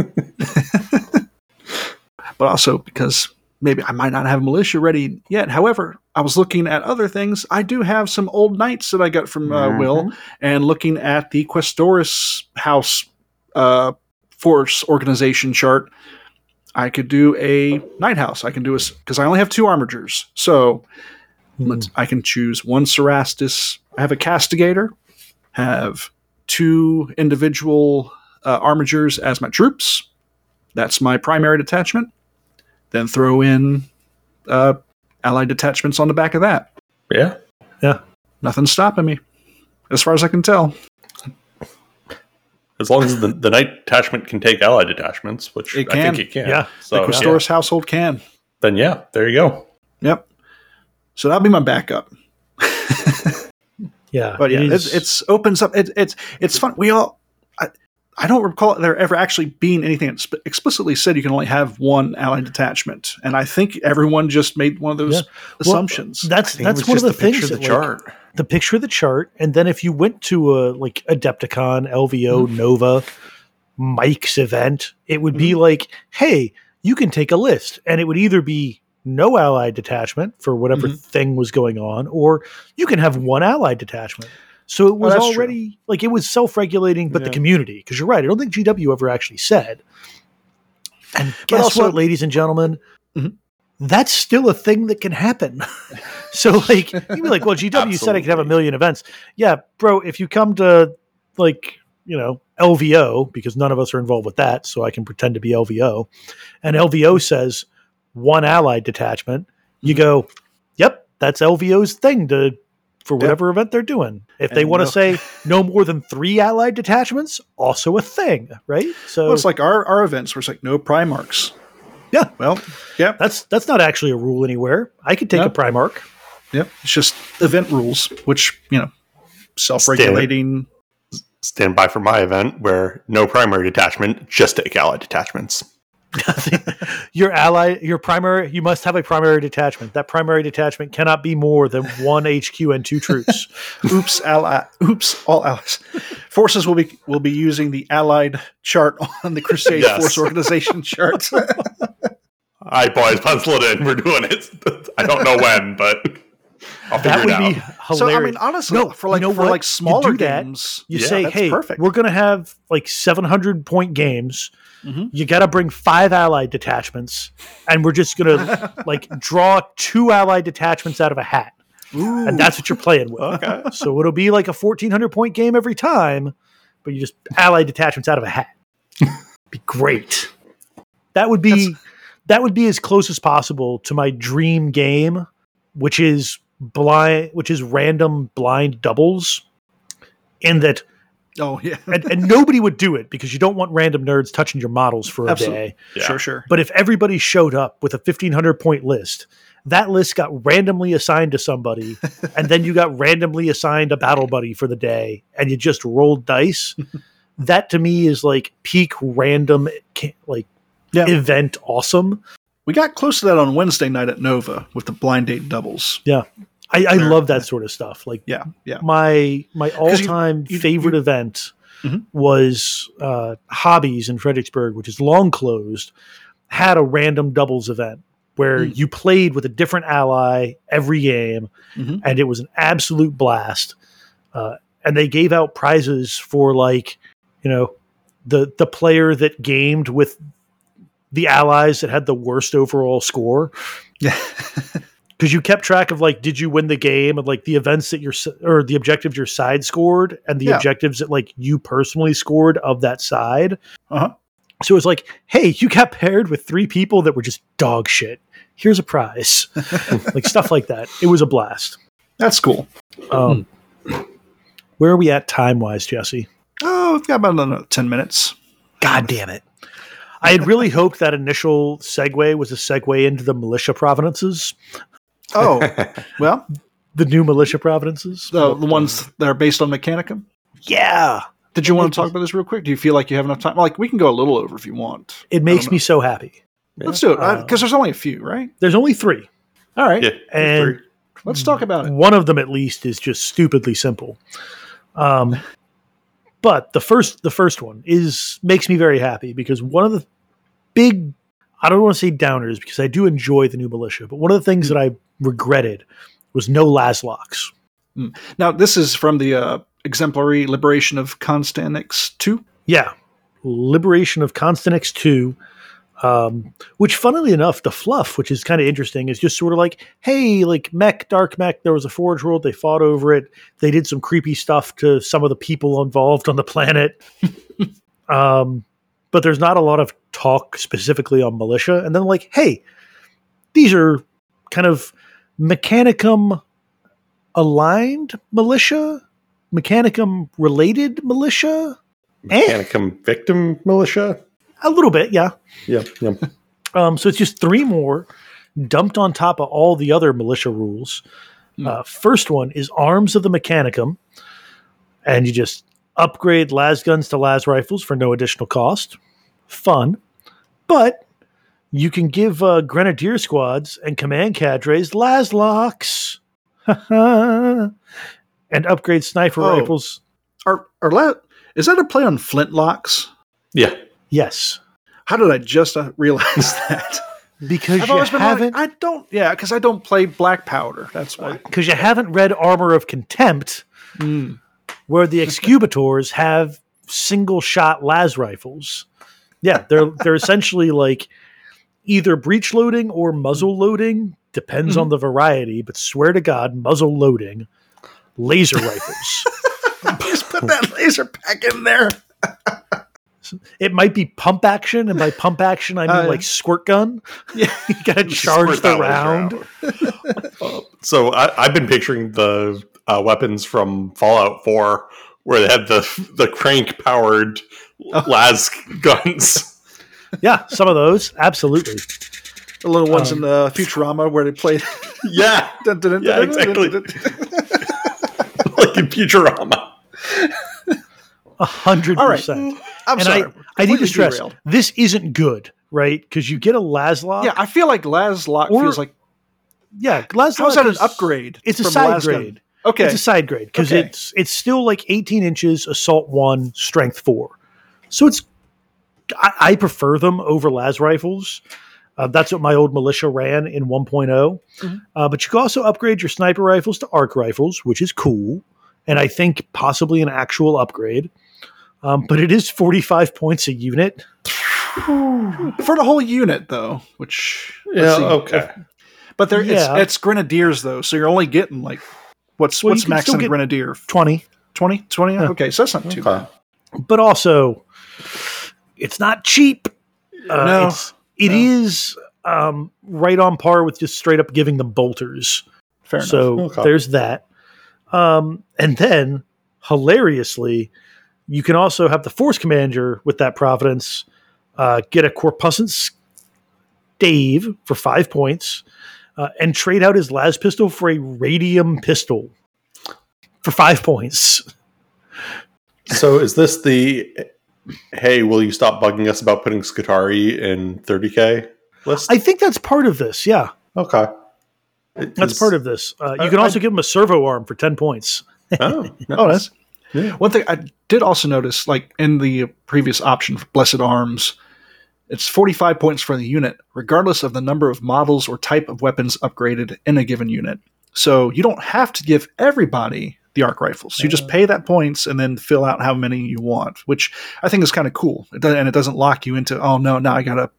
but also because maybe I might not have militia ready yet. However, I was looking at other things. I do have some old knights that I got from uh, Will, and looking at the Questoris House uh, force organization chart. I could do a knight house. I can do a because I only have two armigers, so let's, I can choose one Cerastus. I have a castigator, have two individual uh, armigers as my troops. That's my primary detachment. Then throw in uh, allied detachments on the back of that. Yeah, yeah. Nothing's stopping me, as far as I can tell. As long as the, the knight detachment can take allied detachments, which It I think it can. Yeah. So, the yeah. Household can. then yeah, there you go. Yep. So that'll be my backup. Yeah. But yeah, it it's, it's opens up. It, it's it's fun. We all. I, I don't recall there ever actually being anything that sp- explicitly said you can only have one allied detachment, and I think everyone just made one of those Yeah. Well, assumptions. that's I think it that's one of just the, things. picture that, of the like, chart. The picture of the chart, and then if you went to a like Adepticon, LVO, Mm-hmm. Nova, Mike's event, it would be like, hey, you can take a list, and it would either be no allied detachment for whatever Mhm. thing was going on, or you can have one allied detachment. So it was Oh, that's true. already like it was self-regulating, but the community. Because you're right, I don't think GW ever actually said. And guess also- what, ladies and gentlemen? Mhm. That's still a thing that can happen. so, like, you'd be like, well, GW said I could have a million events. Yeah, bro, if you come to, like, you know, LVO, because none of us are involved with that, so I can pretend to be LVO, and LVO says one allied detachment, you mm-hmm. go, yep, that's LVO's thing to for Yep. whatever event they're doing. If they want to no- say no more than three allied detachments, also a thing, right? So well, it's like our, our events where it's like no Primarchs. Yeah. Well, yeah. that's that's not actually a rule anywhere. I could take No. a Primarch. Yep. It's just event rules, which, you know, self regulating. Stand by for my event where no primary detachment, just take allied detachments. Your ally, your primary, you must have a primary detachment. That primary detachment cannot be more than one HQ and two troops. Oops, ally. Oops, all allies. Forces will be will be using the allied chart on the Crusade Yes. Force Organization chart. All right, boys, pencil it in. We're doing it. I don't know when, but I'll that would it be hilarious. so I mean, honestly, No, for like you know for what? like You smaller that, games, you Yeah, say, "Hey, perfect. we're going to have like 700 point games. Mhm. you got to bring five allied detachments, and we're just gonna like draw two allied detachments out of a hat, and that's what you're playing with. Okay. So it'll be like a 1400 point game every time, but you just allied detachments out of a hat. be great. That would be That's- that would be as close as possible to my dream game, which is blind, which is random blind doubles. In that, Oh yeah, and, and nobody would do it because you don't want random nerds touching your models for a Absolutely. day. Yeah. sure, sure. But if everybody showed up with a 1500 point list, that list got randomly assigned to somebody, and then you got randomly assigned a battle buddy for the day, and you just rolled dice. that to me is like peak random, like Yeah. event awesome. We got close to that on Wednesday night at Nova with the blind date doubles. I, I love that sort of stuff. Like Yeah, yeah. my my all you- time you- favorite event Mhm. was uh, Hobbies in Fredericksburg, which is long closed, had a random doubles event where Mm. you played with a different ally every game, Mhm. and it was an absolute blast. Uh, and they gave out prizes for like, you know, the the player that gamed with the allies that had the worst overall score Yeah. because you kept track of like did you win the game and like the events that your or the objectives your side scored and the Yeah. objectives that like you personally scored of that side Uh-huh. so it was like hey you got paired with three people that were just dog shit here's a prize like stuff like that it was a blast That's cool. um, where are we at time wise jesse Oh, we've got about another ten minutes. god damn it i had really hoped that initial segue was a segue into the militia providences Oh, well, the new militia providences the, the ones that are based on Mechanicum. yeah Did you want to talk about this real quick? Do you feel like you have enough time? Like, we can go a little over if you want. it makes me so happy Let's do it Uh, because there's only a few, right? there's only three All right, Yeah. and three. let's talk about it. one of them at least is just stupidly simple um but the first the first one is makes me very happy because one of the big i don't want to say downers because i do enjoy the new militia but one of the things that i regretted was no laslocks Now, this is from the uh, exemplary liberation of Constanix two. yeah. Liberation of constanix 2 um, which funnily enough the fluff which is kind of interesting is just sort of like hey like mech dark mech there was a forge world they fought over it they did some creepy stuff to some of the people involved on the planet. Um, but there's not a lot of talk specifically on militia and then like hey these are kind of mechanicum aligned militia mechanicum related militia Eh. Mechanicum victim militia. a little bit yeah Yep. Yep. Um, so it's just three more dumped on top of all the other militia rules. Hmm. Uh, first one is Arms of the Mechanicum, and you just upgrade las guns to las rifles for no additional cost. Fun, but you can give uh, grenadier squads and command cadres las locks, and upgrade sniper Oh. rifles. Are are la- is that a play on flintlocks? Yeah. Yes, How did I just uh, realize that? because I've you always been like, haven't I don't. Yeah, because I don't play black powder. That's why. because you haven't read Armor of Contempt. Mm. where the excubitors have single shot las rifles. Yeah, they're they're essentially like either breech loading or muzzle loading, depends on the variety, but swear to God, muzzle loading laser rifles. Just put that laser pack in there. It might be pump action, and by pump action I mean Uh, like squirt gun. Yeah. You gotta charge the round. laser So I, I've been picturing the uh, weapons from Fallout 4 where they had the the crank powered las guns. Yeah, some of those, absolutely. The little ones Um, in the Futurama where they played. Yeah, Yeah, exactly. like in Futurama. A hundred percent. I'm And sorry. I, I need to stress derailed. this isn't good, right? Because you get a Laslock. Yeah, I feel like Or- feels like. yeah. Laslock How is that an upgrade? It's a side grade. Okay. It's a side grade because Okay. it's it's still like 18 inches, assault one, strength four. So it's I, I prefer them over las rifles. Uh, that's what my old militia ran in 1.0. Mhm. Uh, but you can also upgrade your sniper rifles to arc rifles, which is cool, and I think possibly an actual upgrade. Um, but it is 45 points a unit. for the whole unit though. Which Yeah, see. okay. but there Yeah. it's, it's grenadiers though, so you're only getting like what's Well, you what's can max still on a get- grenadier? 20. 20? 20? Okay, so that's not too Okay. bad. But also, it's not cheap. Uh, No. it's, it is um, right on par with just straight up giving them bolters. Fair enough. so Okay. there's that. Um, and then, hilariously, you can also have the Force Commander with that Providence uh, get a Corposant Stave for five points uh, and trade out his las pistol for a Radium pistol for five points. So is this the hey, will you stop bugging us about putting Skitarii in 30k list? I think that's part of this. Yeah, okay. that's part of this. Uh, you I- can I- also give him a servo arm for 10 points. Oh, Oh, that's Yeah. one thing I did also notice, like in the previous option for Blessed Arms, it's 45 points for the unit, regardless of the number of models or type of weapons upgraded in a given unit. So you don't have to give everybody the arc rifles. You just pay that points and then fill out how many you want, which I think is kind of cool. It does, and it doesn't lock you into, oh no, now I gotta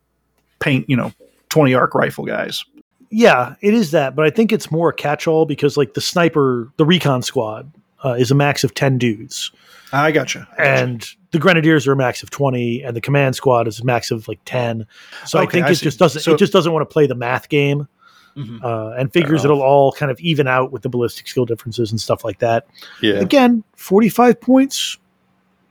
paint, you know, 20 arc rifle guys. Yeah, it is that, but I think it's more a catch-all because like the sniper, the recon squad uh, is a max of 10 dudes. I gotcha. and the grenadiers are a max of 20 and the command squad is a max of like 10 so i think I it see. just doesn't So- it just doesn't want to play the math game Mhm. uh, and figures it'll all kind of even out with the ballistic skill differences and stuff like that Yeah. again 45 points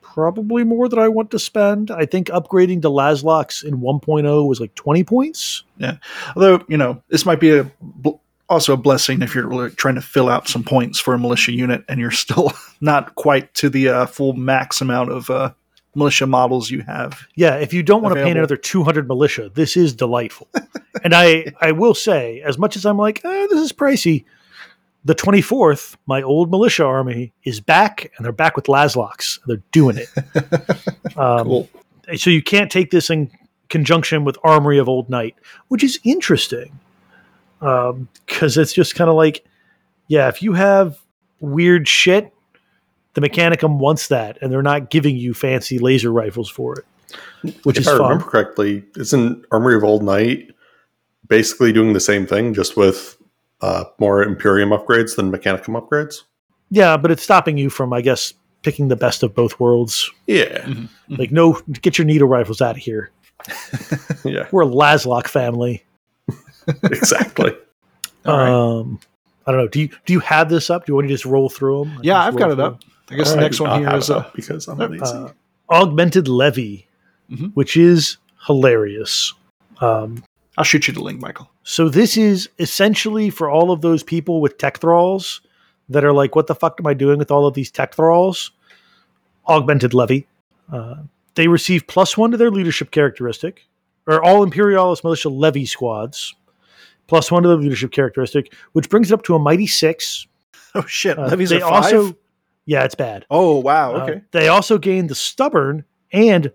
probably more than i want to spend i think upgrading to laslocks in 1.0 was like 20 points Yeah. Although, you know, this might be a bl- also a blessing if you're trying to fill out some points for a militia unit and you're still not quite to the uh, full max amount of uh, militia models you have. yeah if you don't want to paint another 200 militia this is delightful and i i will say as much as i'm like eh, this is pricey the 24th my old militia army is back and they're back with laslocks they're doing it um, Cool. so you can't take this in conjunction with armory of old night which is interesting because it's just kind of like yeah if you have weird shit the mechanicum wants that and they're not giving you fancy laser rifles for it which if is I fun remember correctly, isn't Armory of Old Night basically doing the same thing, just with uh, more Imperium upgrades than Mechanicum upgrades? Yeah, but it's stopping you from, I guess, picking the best of both worlds. Yeah, Mm-hmm. Like, no, get your needle rifles out of here. yeah, We're a Laslock family. exactly. All right. Um, I don't know. Do you do you have this up? Do you want to just roll through them? yeah, I've got it up. I guess the Alright, next one I'll here have is it up because I'm lazy. Uh, augmented levy, Mhm. which is hilarious. Um, I'll shoot you the link, Michael. so this is essentially for all of those people with tech thralls that are like, "What the fuck am I doing with all of these tech thralls?" Augmented levy. Uh, they receive plus one to their leadership characteristic, or all Imperialis militia levy squads, plus one to the leadership characteristic, which brings it up to a mighty six. Oh shit, Uh, levies they are five. Yeah, it's bad. oh wow, Uh, okay. they also gain the stubborn and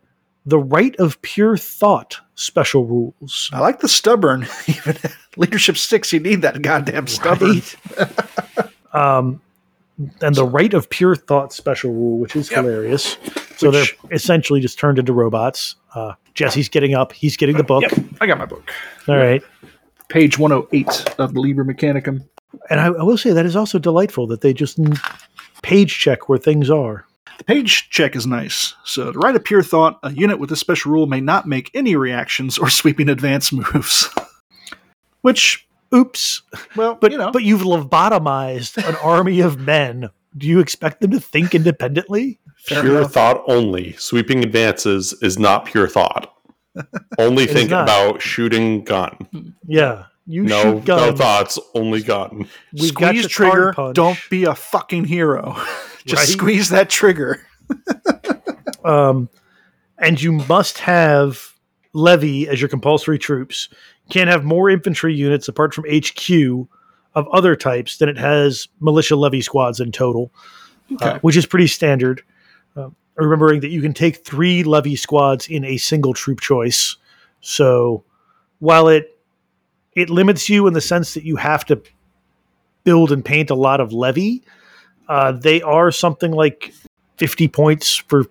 the rite of pure thought special rules. I like the stubborn. Even leadership six, you need that goddamn stubborn. Right? um, and the rite of pure thought special rule, which is Yep. hilarious. So Which- they're essentially just turned into robots. Uh, Jesse's getting up. He's getting the book. Yep, I got my book. All right. Page 108 of the Liber Mechanicum. And I, I will say that is also delightful that they just page check where things are. The page check is nice. So, to write a pure thought, a unit with this special rule may not make any reactions or sweeping advance moves. Which, Oops. well, But you know, but you've lobotomized an army of men. Do you expect them to think independently? fair pure enough. thought only. Sweeping advances is not pure thought. Only It is think about shooting gun. Hmm. Yeah. You No, shoot no thoughts, only gun. We've squeeze trigger. Don't be a fucking hero. Just Right? squeeze that trigger. um, and you must have levy as your compulsory troops. Can't have more infantry units apart from HQ of other types than it has militia levy squads in total, uh, which is pretty standard. Uh, remembering that you can take three levy squads in a single troop choice. So while it it limits you in the sense that you have to build and paint a lot of levy, uh, they are something like 50 points for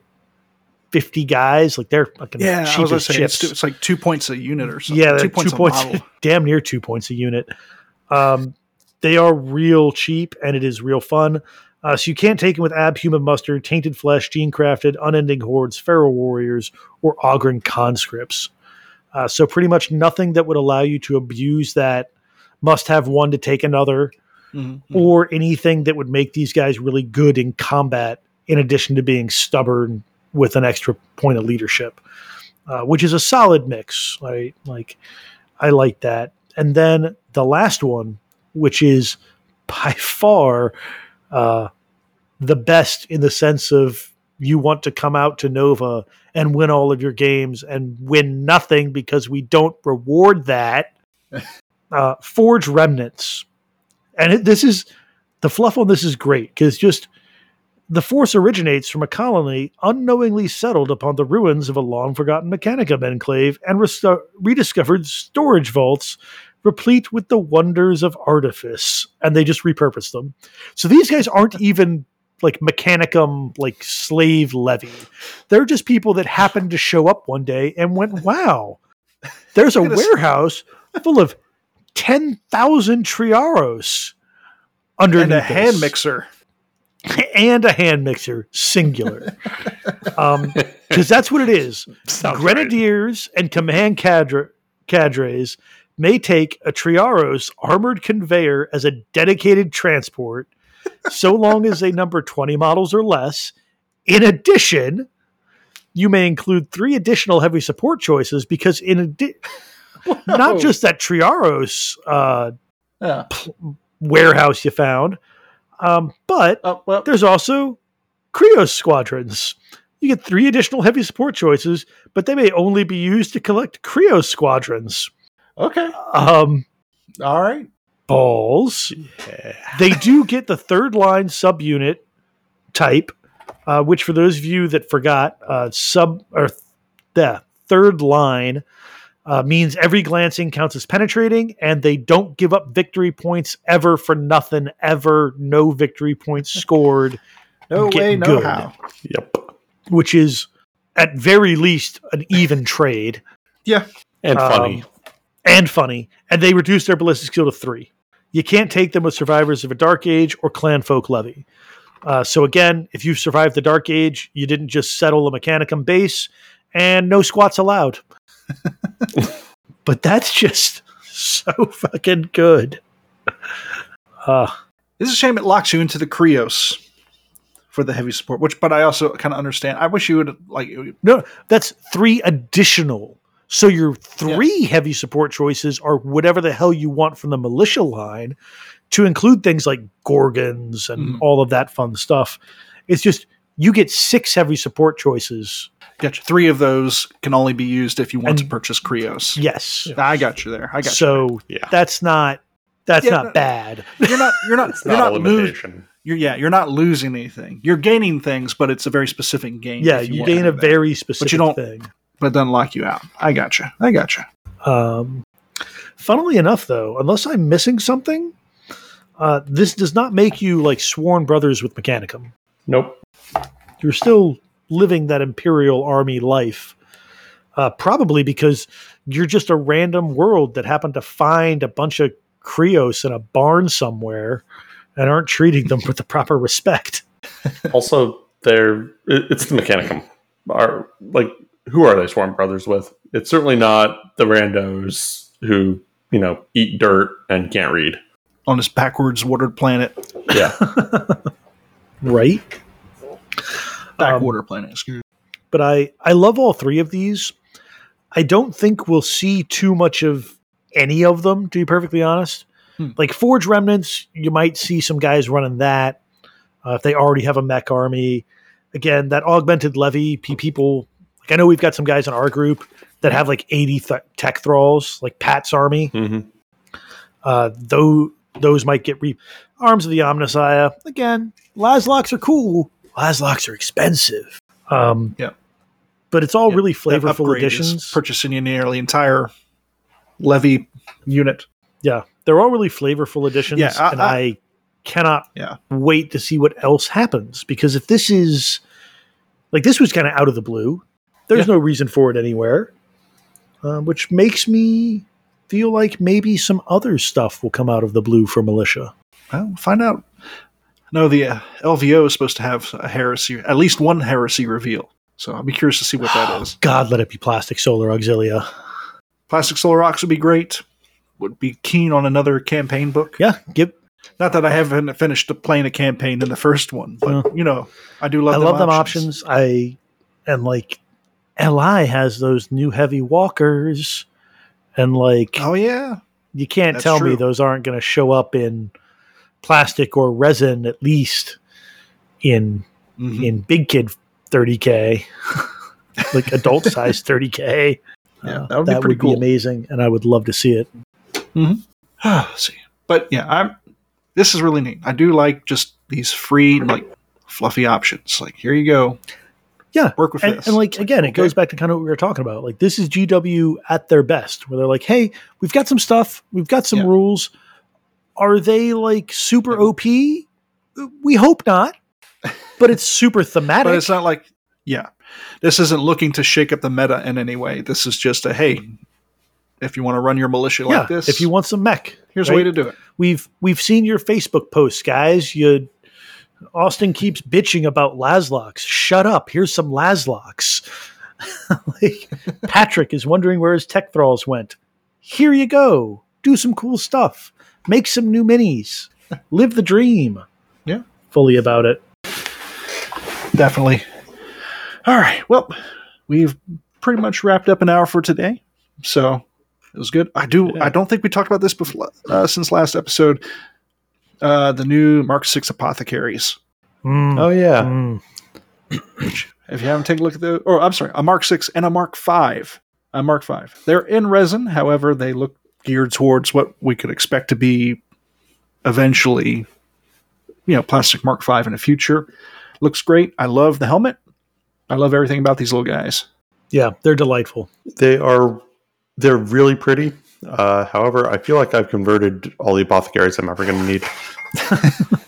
50 guys. Like they're fucking Yeah, cheap I was gonna as say chips. it's, it's like two points a unit or something. Yeah, two points, two points, damn near two points a unit. Um, they are real cheap and it is real fun. Uh, so you can't take them with abhuman muster, tainted flesh, gene crafted, unending hordes, feral warriors, or Ogryn conscripts. Uh, so pretty much nothing that would allow you to abuse that must have one to take another, Mhm. or anything that would make these guys really good in combat, in addition to being stubborn with an extra point of leadership, uh, which is a solid mix. Right? Like I like that. And then the last one, which is by far uh, the best in the sense of you want to come out to Nova and win all of your games and win nothing because we don't reward that. uh, Forge Remnants. And it, this is the fluff on this is great because just the force originates from a colony unknowingly settled upon the ruins of a long forgotten Mechanicum enclave and rediscovered storage vaults replete with the wonders of artifice. And they just repurpose them. So these guys aren't even like Mechanicum, like slave levy. They're just people that happened to show up one day and went, wow, there's a Look at this- warehouse full of 10,000 Triaros underneath and a hand mixer. and a hand mixer, singular. um, because that's what it is. Sounds right. Grenadiers and command cadre, cadres may take a Triaros armored conveyor as a dedicated transport, so long as they number 20 models or less. In addition, you may include three additional heavy support choices because, in addition, not just that Triaros uh, Yeah. warehouse you found, um, but Oh, well, there's also Krios squadrons. You get three additional heavy support choices, but they may only be used to collect Krios squadrons. okay. Um, All right. Balls. They do get the third line subunit type, uh, which for those of you that forgot, uh, sub or the third line uh, means every glancing counts as penetrating, and they don't give up victory points ever for nothing. Ever, no victory points scored. No way, no good. how. Yep. which is at very least an even trade Yeah. And Um, funny. and funny. And they reduce their ballistic skill to three. You can't take them with survivors of a dark age or clan folk levy. Uh, so again, if you survived the dark age, you didn't just settle a mechanicum base, and no squats allowed. but that's just so fucking good. Uh, It's a shame it locks you into the Krios for the heavy support, which, but I also kind of understand. I wish you would like. No, that's three additional. So your three heavy support choices are whatever the hell you want from the militia line to include things like Gorgons and Mhm. all of that fun stuff. It's just you get six heavy support choices. Gotcha. Three of those can only be used if you want to purchase Krios. Yes. I got you there. I got you. So Yeah. that's not that's Yeah, not no- bad. you. You're not. You're not. It's you're not, not, a losing. limitation. You're yeah. You're not losing anything. You're gaining things, but it's a very specific gain. Yeah, if you gain a have that. very specific don't- thing. But it doesn't lock you out. I got you. I got you. Um, funnily enough, though, unless I'm missing something, uh, this does not make you like sworn brothers with Mechanicum. Nope. you're still living that imperial army life uh, probably because you're just a random world that happened to find a bunch of krios in a barn somewhere and aren't treating them with the proper respect also, they're it's the Mechanicum. Are like who are they sworn brothers with? It's certainly not the randos who you know eat dirt and can't read. On this backwards watered planet, Yeah, right backwater planet. Excuse. but i i love all three of these i don't think we'll see too much of any of them to be perfectly honest Hmm. like forge remnants you might see some guys running that uh, if they already have a mech army again that augmented levy people like i know we've got some guys in our group that have like 80 th- tech thralls like pat's army hmm uh, though those might get re- arms of the omnissiah again laslocks are cool laslocks are expensive um Yeah. but it's all Yeah, really flavorful additions Purchasing you nearly entire levy unit. yeah they're all really flavorful additions Yeah, I- and I- I, cannot Yeah. wait to see what else happens because if this is Like this was kind of out of the blue. There's no reason for it anywhere, uh, which makes me feel like maybe some other stuff will come out of the blue for militia. Well, find out. No, the uh, LVO is supposed to have a heresy, at least one heresy reveal. So I'll be curious to see what that is. God, let it be plastic solar auxilia. Plastic Solar Aux would be great. Would be keen on another campaign book. Yeah, give. Not that I haven't finished playing a campaign in the first one, but you know, I do love. I them love them options. options. I and like Li has those new heavy walkers, and like Oh yeah, you can't that's tell me those aren't going to show up in plastic or resin at least in Mhm. in big kid 30k like adult size 30k Yeah, Uh, that would be pretty cool. amazing and i would love to see it Let's see, but yeah, I'm. This is really neat. I do like just these free, like fluffy options. Like here you go. Yeah Work with and, this. and like again it okay. goes back to kind of what we were talking about like this is gw at their best where they're like hey we've got some stuff we've got some Yeah. rules are they like super op we hope not but it's super thematic but it's not like yeah this isn't looking to shake up the meta in any way this is just a hey if you want to run your militia yeah like this if you want some mech here's right? a way to do it we've we've seen your Facebook posts, guys. You Austin keeps bitching about Laslocks. Shut up. Here's some Laslocks. like Patrick is wondering where his tech thralls went. Here you go. Do some cool stuff. Make some new minis. Live the dream. Yeah. Fully about it. definitely all right well we've pretty much wrapped up an hour for today so it was good i do i don't think we talked about this before uh, since last episode uh the new mark six apothecaries Mm, Oh yeah. mm. if you haven't taken a look at the or i'm sorry a mark 6 and a mark 5 a mark 5 they're in resin however they look geared towards what we could expect to be eventually you know plastic mark 5 in the future looks great i love the helmet i love everything about these little guys Yeah, they're delightful. They are they're really pretty. Uh, however, I feel like I've converted all the apothecaries I'm ever going to need.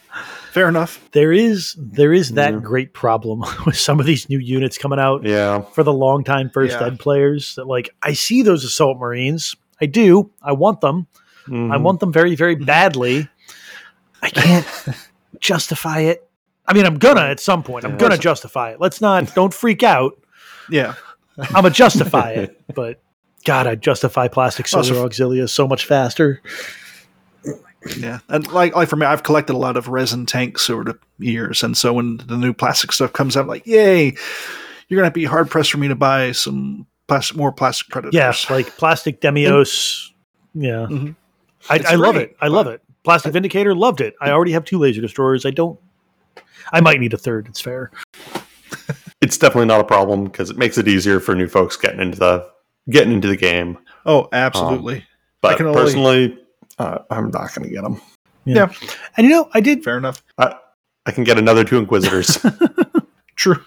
fair enough There is there is that Yeah. great problem with some of these new units coming out. Yeah. for the longtime first Yeah. ed players that like I see those assault marines. I do. I want them. I Mhm. want them very, very badly. I can't justify it. I mean, I'm gonna at some point. I'm Yeah. gonna justify it. Let's not. Don't freak out. yeah I'm gonna justify it. But God, I justify plastic solar Also- auxilia so much faster. yeah and like like for me i've collected a lot of resin tanks over the years and so when the new plastic stuff comes out like yay you're gonna be hard pressed for me to buy some plastic more plastic predators Yeah, like plastic Deimos. Yeah, Mhm. I, I love great, it. I love it. Plastic Vindicator loved it. I already have two laser destroyers. I don't. I might need a third. It's fair. It's definitely not a problem because it makes it easier for new folks getting into the getting into the game. Oh, absolutely. But can only- personally, uh, I'm not going to get them. yeah. And you know, I did Fair enough. I, I can get another two Inquisitors. True.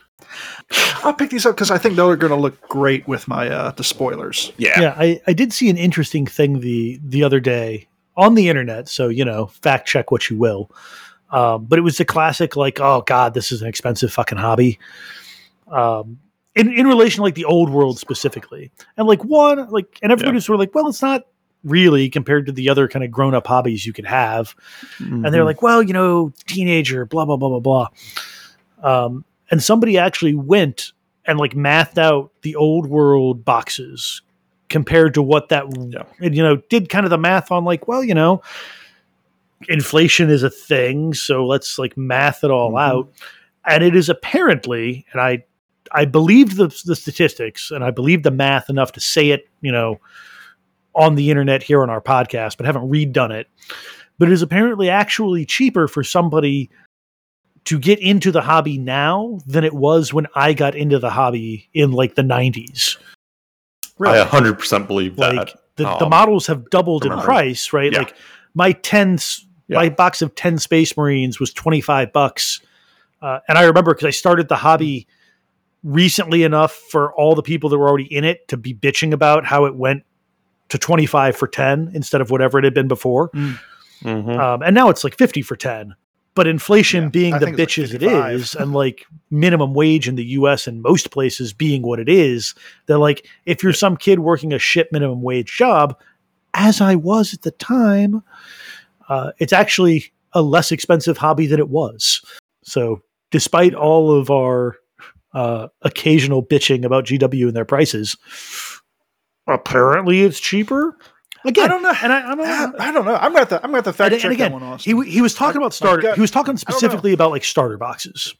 I'll pick these up because I think they're going to look great with my uh, the spoilers. yeah. yeah, I, I did see an interesting thing the the other day on the internet. So you know, fact check what you will. Um, but it was the classic, like, oh god, this is an expensive fucking hobby. Um, in in relation, to, like the old world specifically, and like one, like, and everybody was sort of like, well, it's not really compared to the other kind of grown up hobbies you could have. and they're Mhm. like, well, you know, teenager, blah blah blah blah blah. Um, and somebody actually went and like mathed out the old world boxes compared to what that Yeah. and you know did kind of the math on like, well, you know, inflation is a thing, so let's like math it all Mhm. out. And it is apparently, and I I believed the the statistics and I believed the math enough to say it, you know, on the internet here on our podcast, but haven't redone it but it is apparently actually cheaper for somebody to get into the hobby now than it was when I got into the hobby in like the 90s. I 100% believe that. Like the, the Um, models have doubled in price, right? Yeah. Like my 10 s- my box of 10 Space Marines was 25 bucks. Uh, and I remember because I started the hobby recently enough for all the people that were already in it to be bitching about how it went to 25 for 10 instead of whatever it had been before. Mhm. Um, and now it's like 50 for 10. But inflation Yeah, being I the bitches it's like as it 55. is, and like minimum wage in the US and most places being what it is, they're like, if you're some kid working a shit minimum wage job, as I was at the time, uh, it's actually a less expensive hobby than it was. So, despite all of our uh, occasional bitching about GW and their prices, apparently it's cheaper. Again, I don't know. and I, I don't know. I don't know. I'm gonna have to. I'm gonna have to fact And, check and again, that one. he Austin. w- he was talking My- about starter. gut- He was talking specifically about like starter boxes.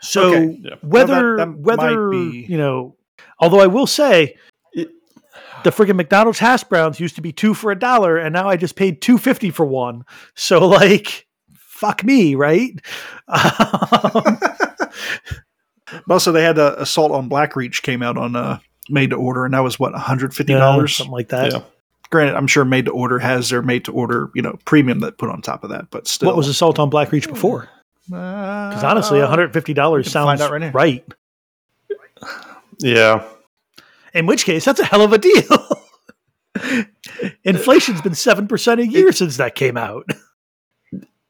So Okay. Yeah. whether that whether be- you know, although I will say, It- the friggin' McDonald's hash browns used to be two for a dollar, and now I just paid two fifty for one. So like, fuck me, right? Um, also, they had uh, Assault on Blackreach came out on uh, made to order, and that was what 150 yeah, dollars. something like that. Yeah. Granted, I'm sure made to order has their made to order, you know, premium that put on top of that, but still. What was Assault on Blackreach before? Because Because honestly, one hundred fifty dollars we can find sounds right right. Yeah. In which case, that's a hell of a deal. Inflation's been seven percent a year since that came out.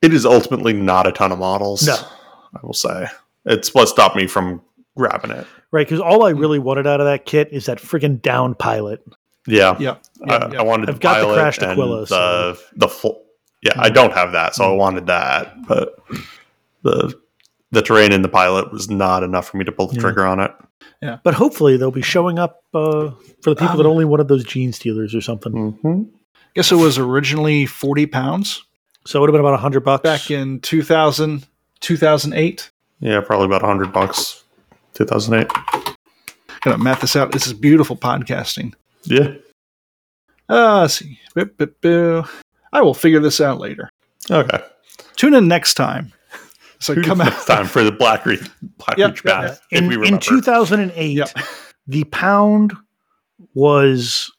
It is ultimately not a ton of models. No. I will say. It's what stopped me from grabbing it. Right, because all I really wanted out of that kit is that freaking down pilot. Yeah. Yeah, I, yeah, yeah. I wanted I've the got the pilot crashed and Aquila, the so- the full. Yeah, I don't have that, so I wanted that, but the the terrain in the pilot was not enough for me to pull the Yeah. trigger on it. Yeah, but hopefully they'll be showing up uh, for the people that Um, only wanted those Genestealers or something. Mm-hmm. guess it was originally 40 pounds So it would have been about a hundred bucks. back in 2000, 2008. Yeah, probably about hundred bucks. Two thousand eight. Gonna math this out. This is beautiful podcasting. Yeah. Uh, let's see. Boop, boop, boo. I will figure this out later. Okay. Tune in next time. So come out. time for the Blackreach Black Yep, Reach yep, bath. if in, we in 2008, Yep. the pound was,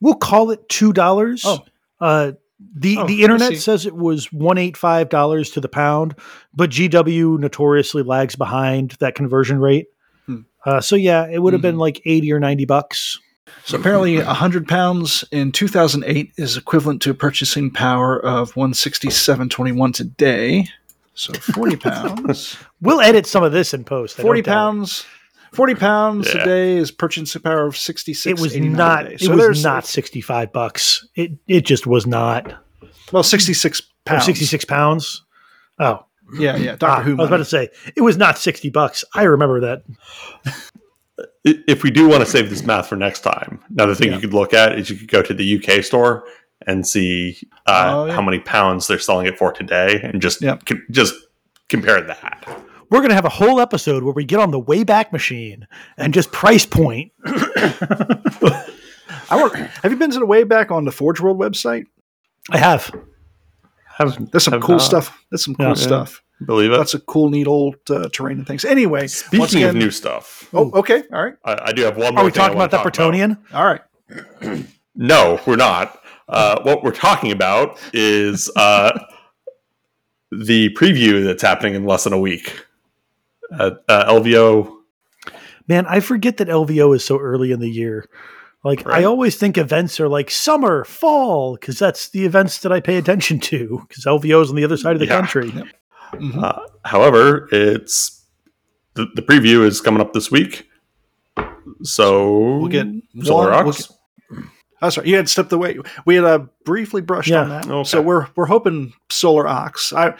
we'll call it two dollars. Oh. Uh, the Oh, the internet says it was one eight five dollars to the pound, but GW notoriously lags behind that conversion rate. Hmm. Uh, so yeah, it would have Mhm. been like eighty or ninety bucks. So apparently, 100 pounds in 2008 is equivalent to a purchasing power of 167.21 today. So 40 pounds. We'll edit some of this in post. I 40 don't doubt pounds. 40 pounds Yeah. day is purchasing power of 66. It was not. It was not sixty five bucks. It it just was not. well 66 Oh, pounds. 66 pounds. Oh, Yeah, yeah. Doctor ah, Who. I was about to say it was not sixty bucks. I remember that. If we do want to save this math for next time, another thing Yeah. you could look at is you could go to the UK store and see uh, Oh, yeah. how many pounds they're selling it for today, and just Yep. com- just compare that. We're gonna have a whole episode where we get on the Wayback Machine and just price point. I work, have you been to the Wayback on the Forge World website? I have. Have, There's some have cool not. stuff. There's some cool Yeah. stuff. Believe it. That's a cool, neat old uh, terrain and things. Anyway, once Speaking of new stuff, Oh, okay. All right. I, I do have one more. Are we thing talking wanna about the talk Bretonnian? All right. No, we're not. Uh, what we're talking about is uh, the preview that's happening in less than a week at uh, LVO. Man, I forget that LVO is so early in the year. Like I always think events are like summer, fall, because that's the events that I pay attention to. Because LVO is on the other side of the Yeah. country. Mhm. Uh, however, it's the, the preview is coming up this week, so We'll get Solar one- we'll Ox. Oh, sorry. You had stepped away. We had uh, briefly brushed Yeah. on that. Okay. So we're we're hoping Solar Aux. I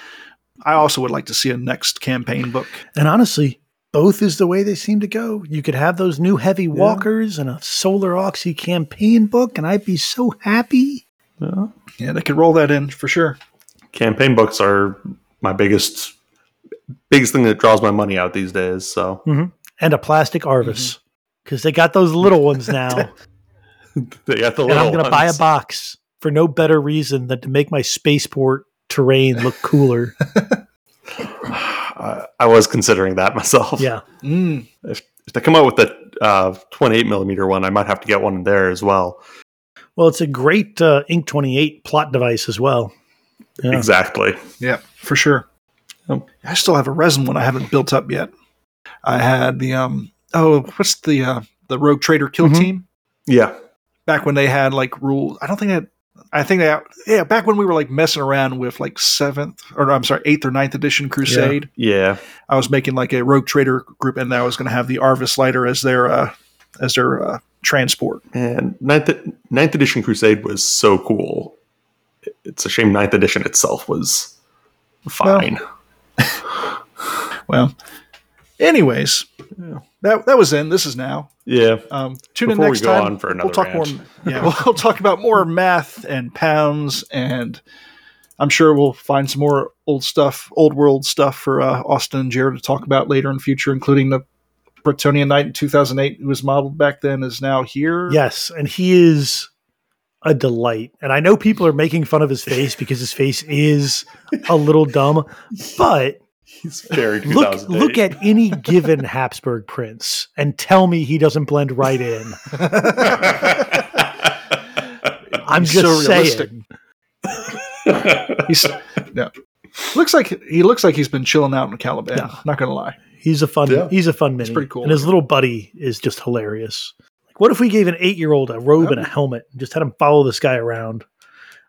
I also would like to see a next campaign book. And honestly, both is the way they seem to go. You could have those new heavy walkers and a Solar Oxy campaign book, and I'd be so happy. Yeah. Yeah, they could roll that in for sure. campaign books are my biggest biggest thing that draws my money out these days. So mm-hmm. And a plastic Arvus. Mm-hmm. Because they got those little ones now. they got the and little I'm going to buy a box for no better reason than to make my spaceport terrain look cooler. I, I was considering that myself. yeah. Mm. If, if they come out with the uh, 28 millimeter one, I might have to get one there as well. Well, it's a great uh, Inq 28 plot device as well. Yeah. Exactly. Yeah, for sure. Yep. I still have a resin one I haven't built up yet. I had the um oh what's the uh the Rogue Trader Kill Mhm. Team Yeah. back when they had like rules. I don't think they had I think that yeah, back when we were like messing around with like seventh or I'm sorry, eighth or ninth edition Crusade, Yeah. I was making like a Rogue Trader group, and I was going to have the Arvus lighter as their uh, as their uh, transport. And ninth, ninth edition Crusade was so cool. It's a shame ninth edition itself was fine. Well, anyways, that that was then. This is now. yeah. Um, tune Before in we next go time. on for we'll talk rant. more. Yeah, we'll, we'll talk about more math and pounds, and I'm sure we'll find some more old stuff, old world stuff for uh, Austin and Jared to talk about later in future, including the Bretonnian Knight in 2008, who was modeled back then, is now here. Yes, and he is a delight. And I know people are making fun of his face because his face is a little dumb, but He's very look look at any given Habsburg prince and tell me he doesn't blend right in. I'm He's just so saying. He's yeah. Looks like he looks like he's been chilling out in Caliban. Yeah. Not gonna lie. He's a fun Yeah. he's a fun mini. pretty cool. And his little buddy is just hilarious. Like what if we gave an 8-year-old a robe and a helmet and just had him follow this guy around?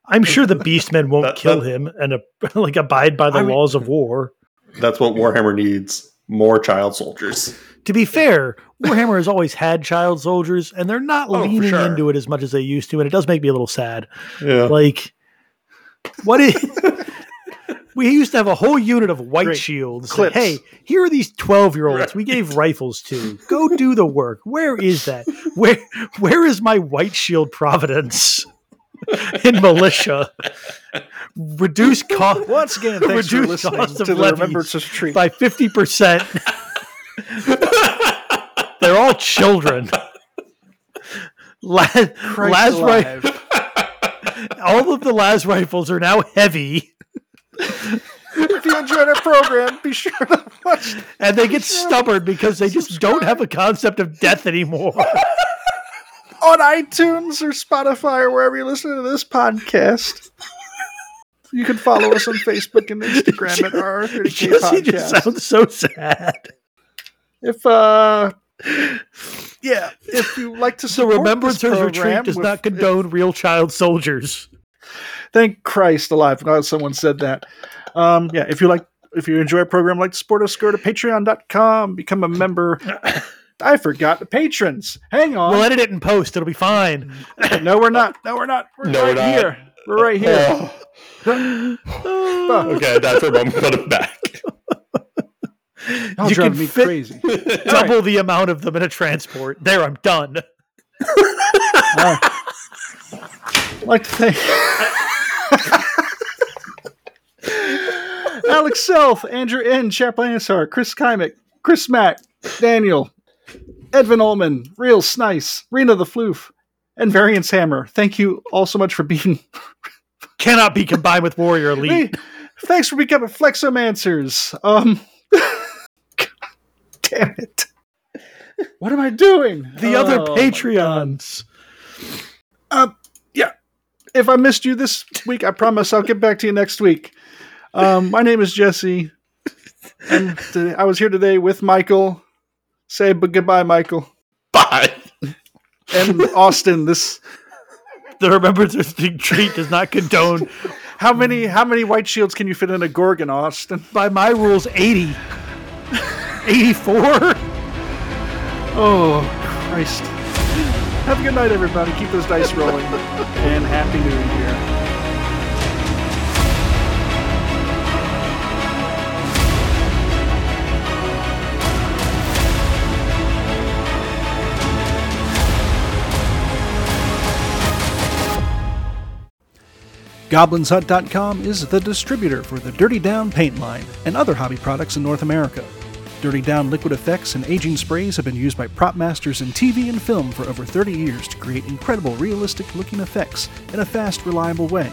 I'm sure the beastmen won't That- kill that- him and uh, like abide by the I mean- laws of war. That's what Warhammer needs. More child soldiers. To be fair, Warhammer has always had child soldiers, and they're not Oh, for leaning sure. into it as much as they used to, and it does make me a little sad. Yeah. Like, what is? we used to have a whole unit of white Great. shields. Clips. Hey, here are these twelve-year-olds. We gave rifles to. Go do the work. Where is that? Where Where is my white shield provenance in militia? Reduce cost Once again, thanks for listening to the Remembrance of Retreat. by fifty percent. They're all children. La- Christ Las all of the Las rifles are now heavy, if you enjoyed our program, be sure to watch and they get stubborn because they just don't have a concept of death anymore. on iTunes or Spotify or wherever you listen to this podcast. You can follow us on Facebook and Instagram at our 30K Jesse just sounds so sad. If uh, yeah, if you like to The support Remembrance this Retreat does with- not condone real child soldiers. Thank Christ alive! Glad someone said that. Um, yeah, if you like, if you enjoy our program, like to support us, go to Patreon.com, become a member. I forgot the patrons. Hang on. We'll edit it in post. It'll be fine. no, we're not. No, we're not. We're No, right we're not. here. We're right here. okay, that's for a moment. Put it back. Y'all You drive can me fit- crazy. Double the amount of them in a transport. There, I'm done. I'd like to thank Alex Self, Andrew N, Chaplain Ansar, Chris Kymick, Chris Mack, Daniel, Edvin Ullman, Real Snice, Rena the Floof, and Variance Hammer. Thank you all so much for being. Cannot be combined with Warrior Elite. Hey, thanks for becoming Flexomancers. Um, damn it. What am I doing? The other Oh, my Patreons. yeah. If I missed you this week, I promise I'll get back to you next week. Um, my name is Jesse, and today, I was here today with Michael. Say b- goodbye, Michael, Bye. and Austin. This The Remembrance Retreat does not condone, how many how many white shields can you fit in a Gorgon, Austin? by my rules, 80. 84? Oh Christ! Have a good night, everybody. Keep those dice rolling, and happy New Year. GoblinsHut.com is the distributor for the Dirty Down paint line and other hobby products in North America. Dirty Down liquid effects and aging sprays have been used by prop masters in TV and film for over 30 years to create incredible realistic looking effects in a fast, reliable way.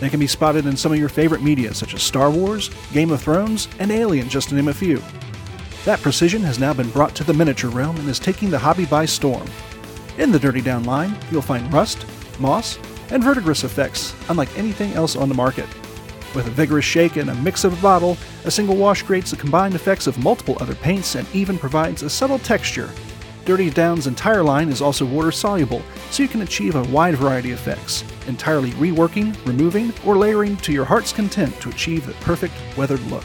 They can be spotted in some of your favorite media such as Star Wars, Game of Thrones, and Alien, just to name a few. That precision has now been brought to the miniature realm and is taking the hobby by storm. In the Dirty Down line, you'll find rust, moss, and verdigris effects unlike anything else on the market. With a vigorous shake and a mix of a bottle, a single wash creates the combined effects of multiple other paints and even provides a subtle texture. Dirty Down's entire line is also water soluble, so you can achieve a wide variety of effects, entirely reworking, removing, or layering to your heart's content to achieve the perfect weathered look.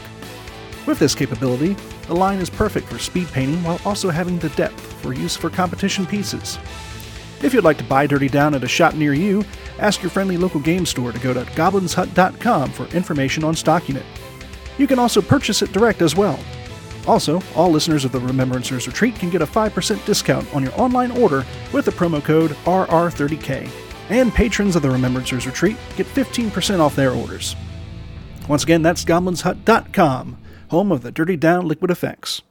With this capability, the line is perfect for speed painting while also having the depth for use for competition pieces. If you'd like to buy Dirty Down at a shop near you, ask your friendly local game store to go to goblinshut.com for information on stocking it. You can also purchase it direct as well. Also, all listeners of the Remembrancers Retreat can get a 5% discount on your online order with the promo code RR30K. And patrons of the Remembrancers Retreat get 15% off their orders. Once again, that's goblinshut.com, home of the Dirty Down Liquid Effects.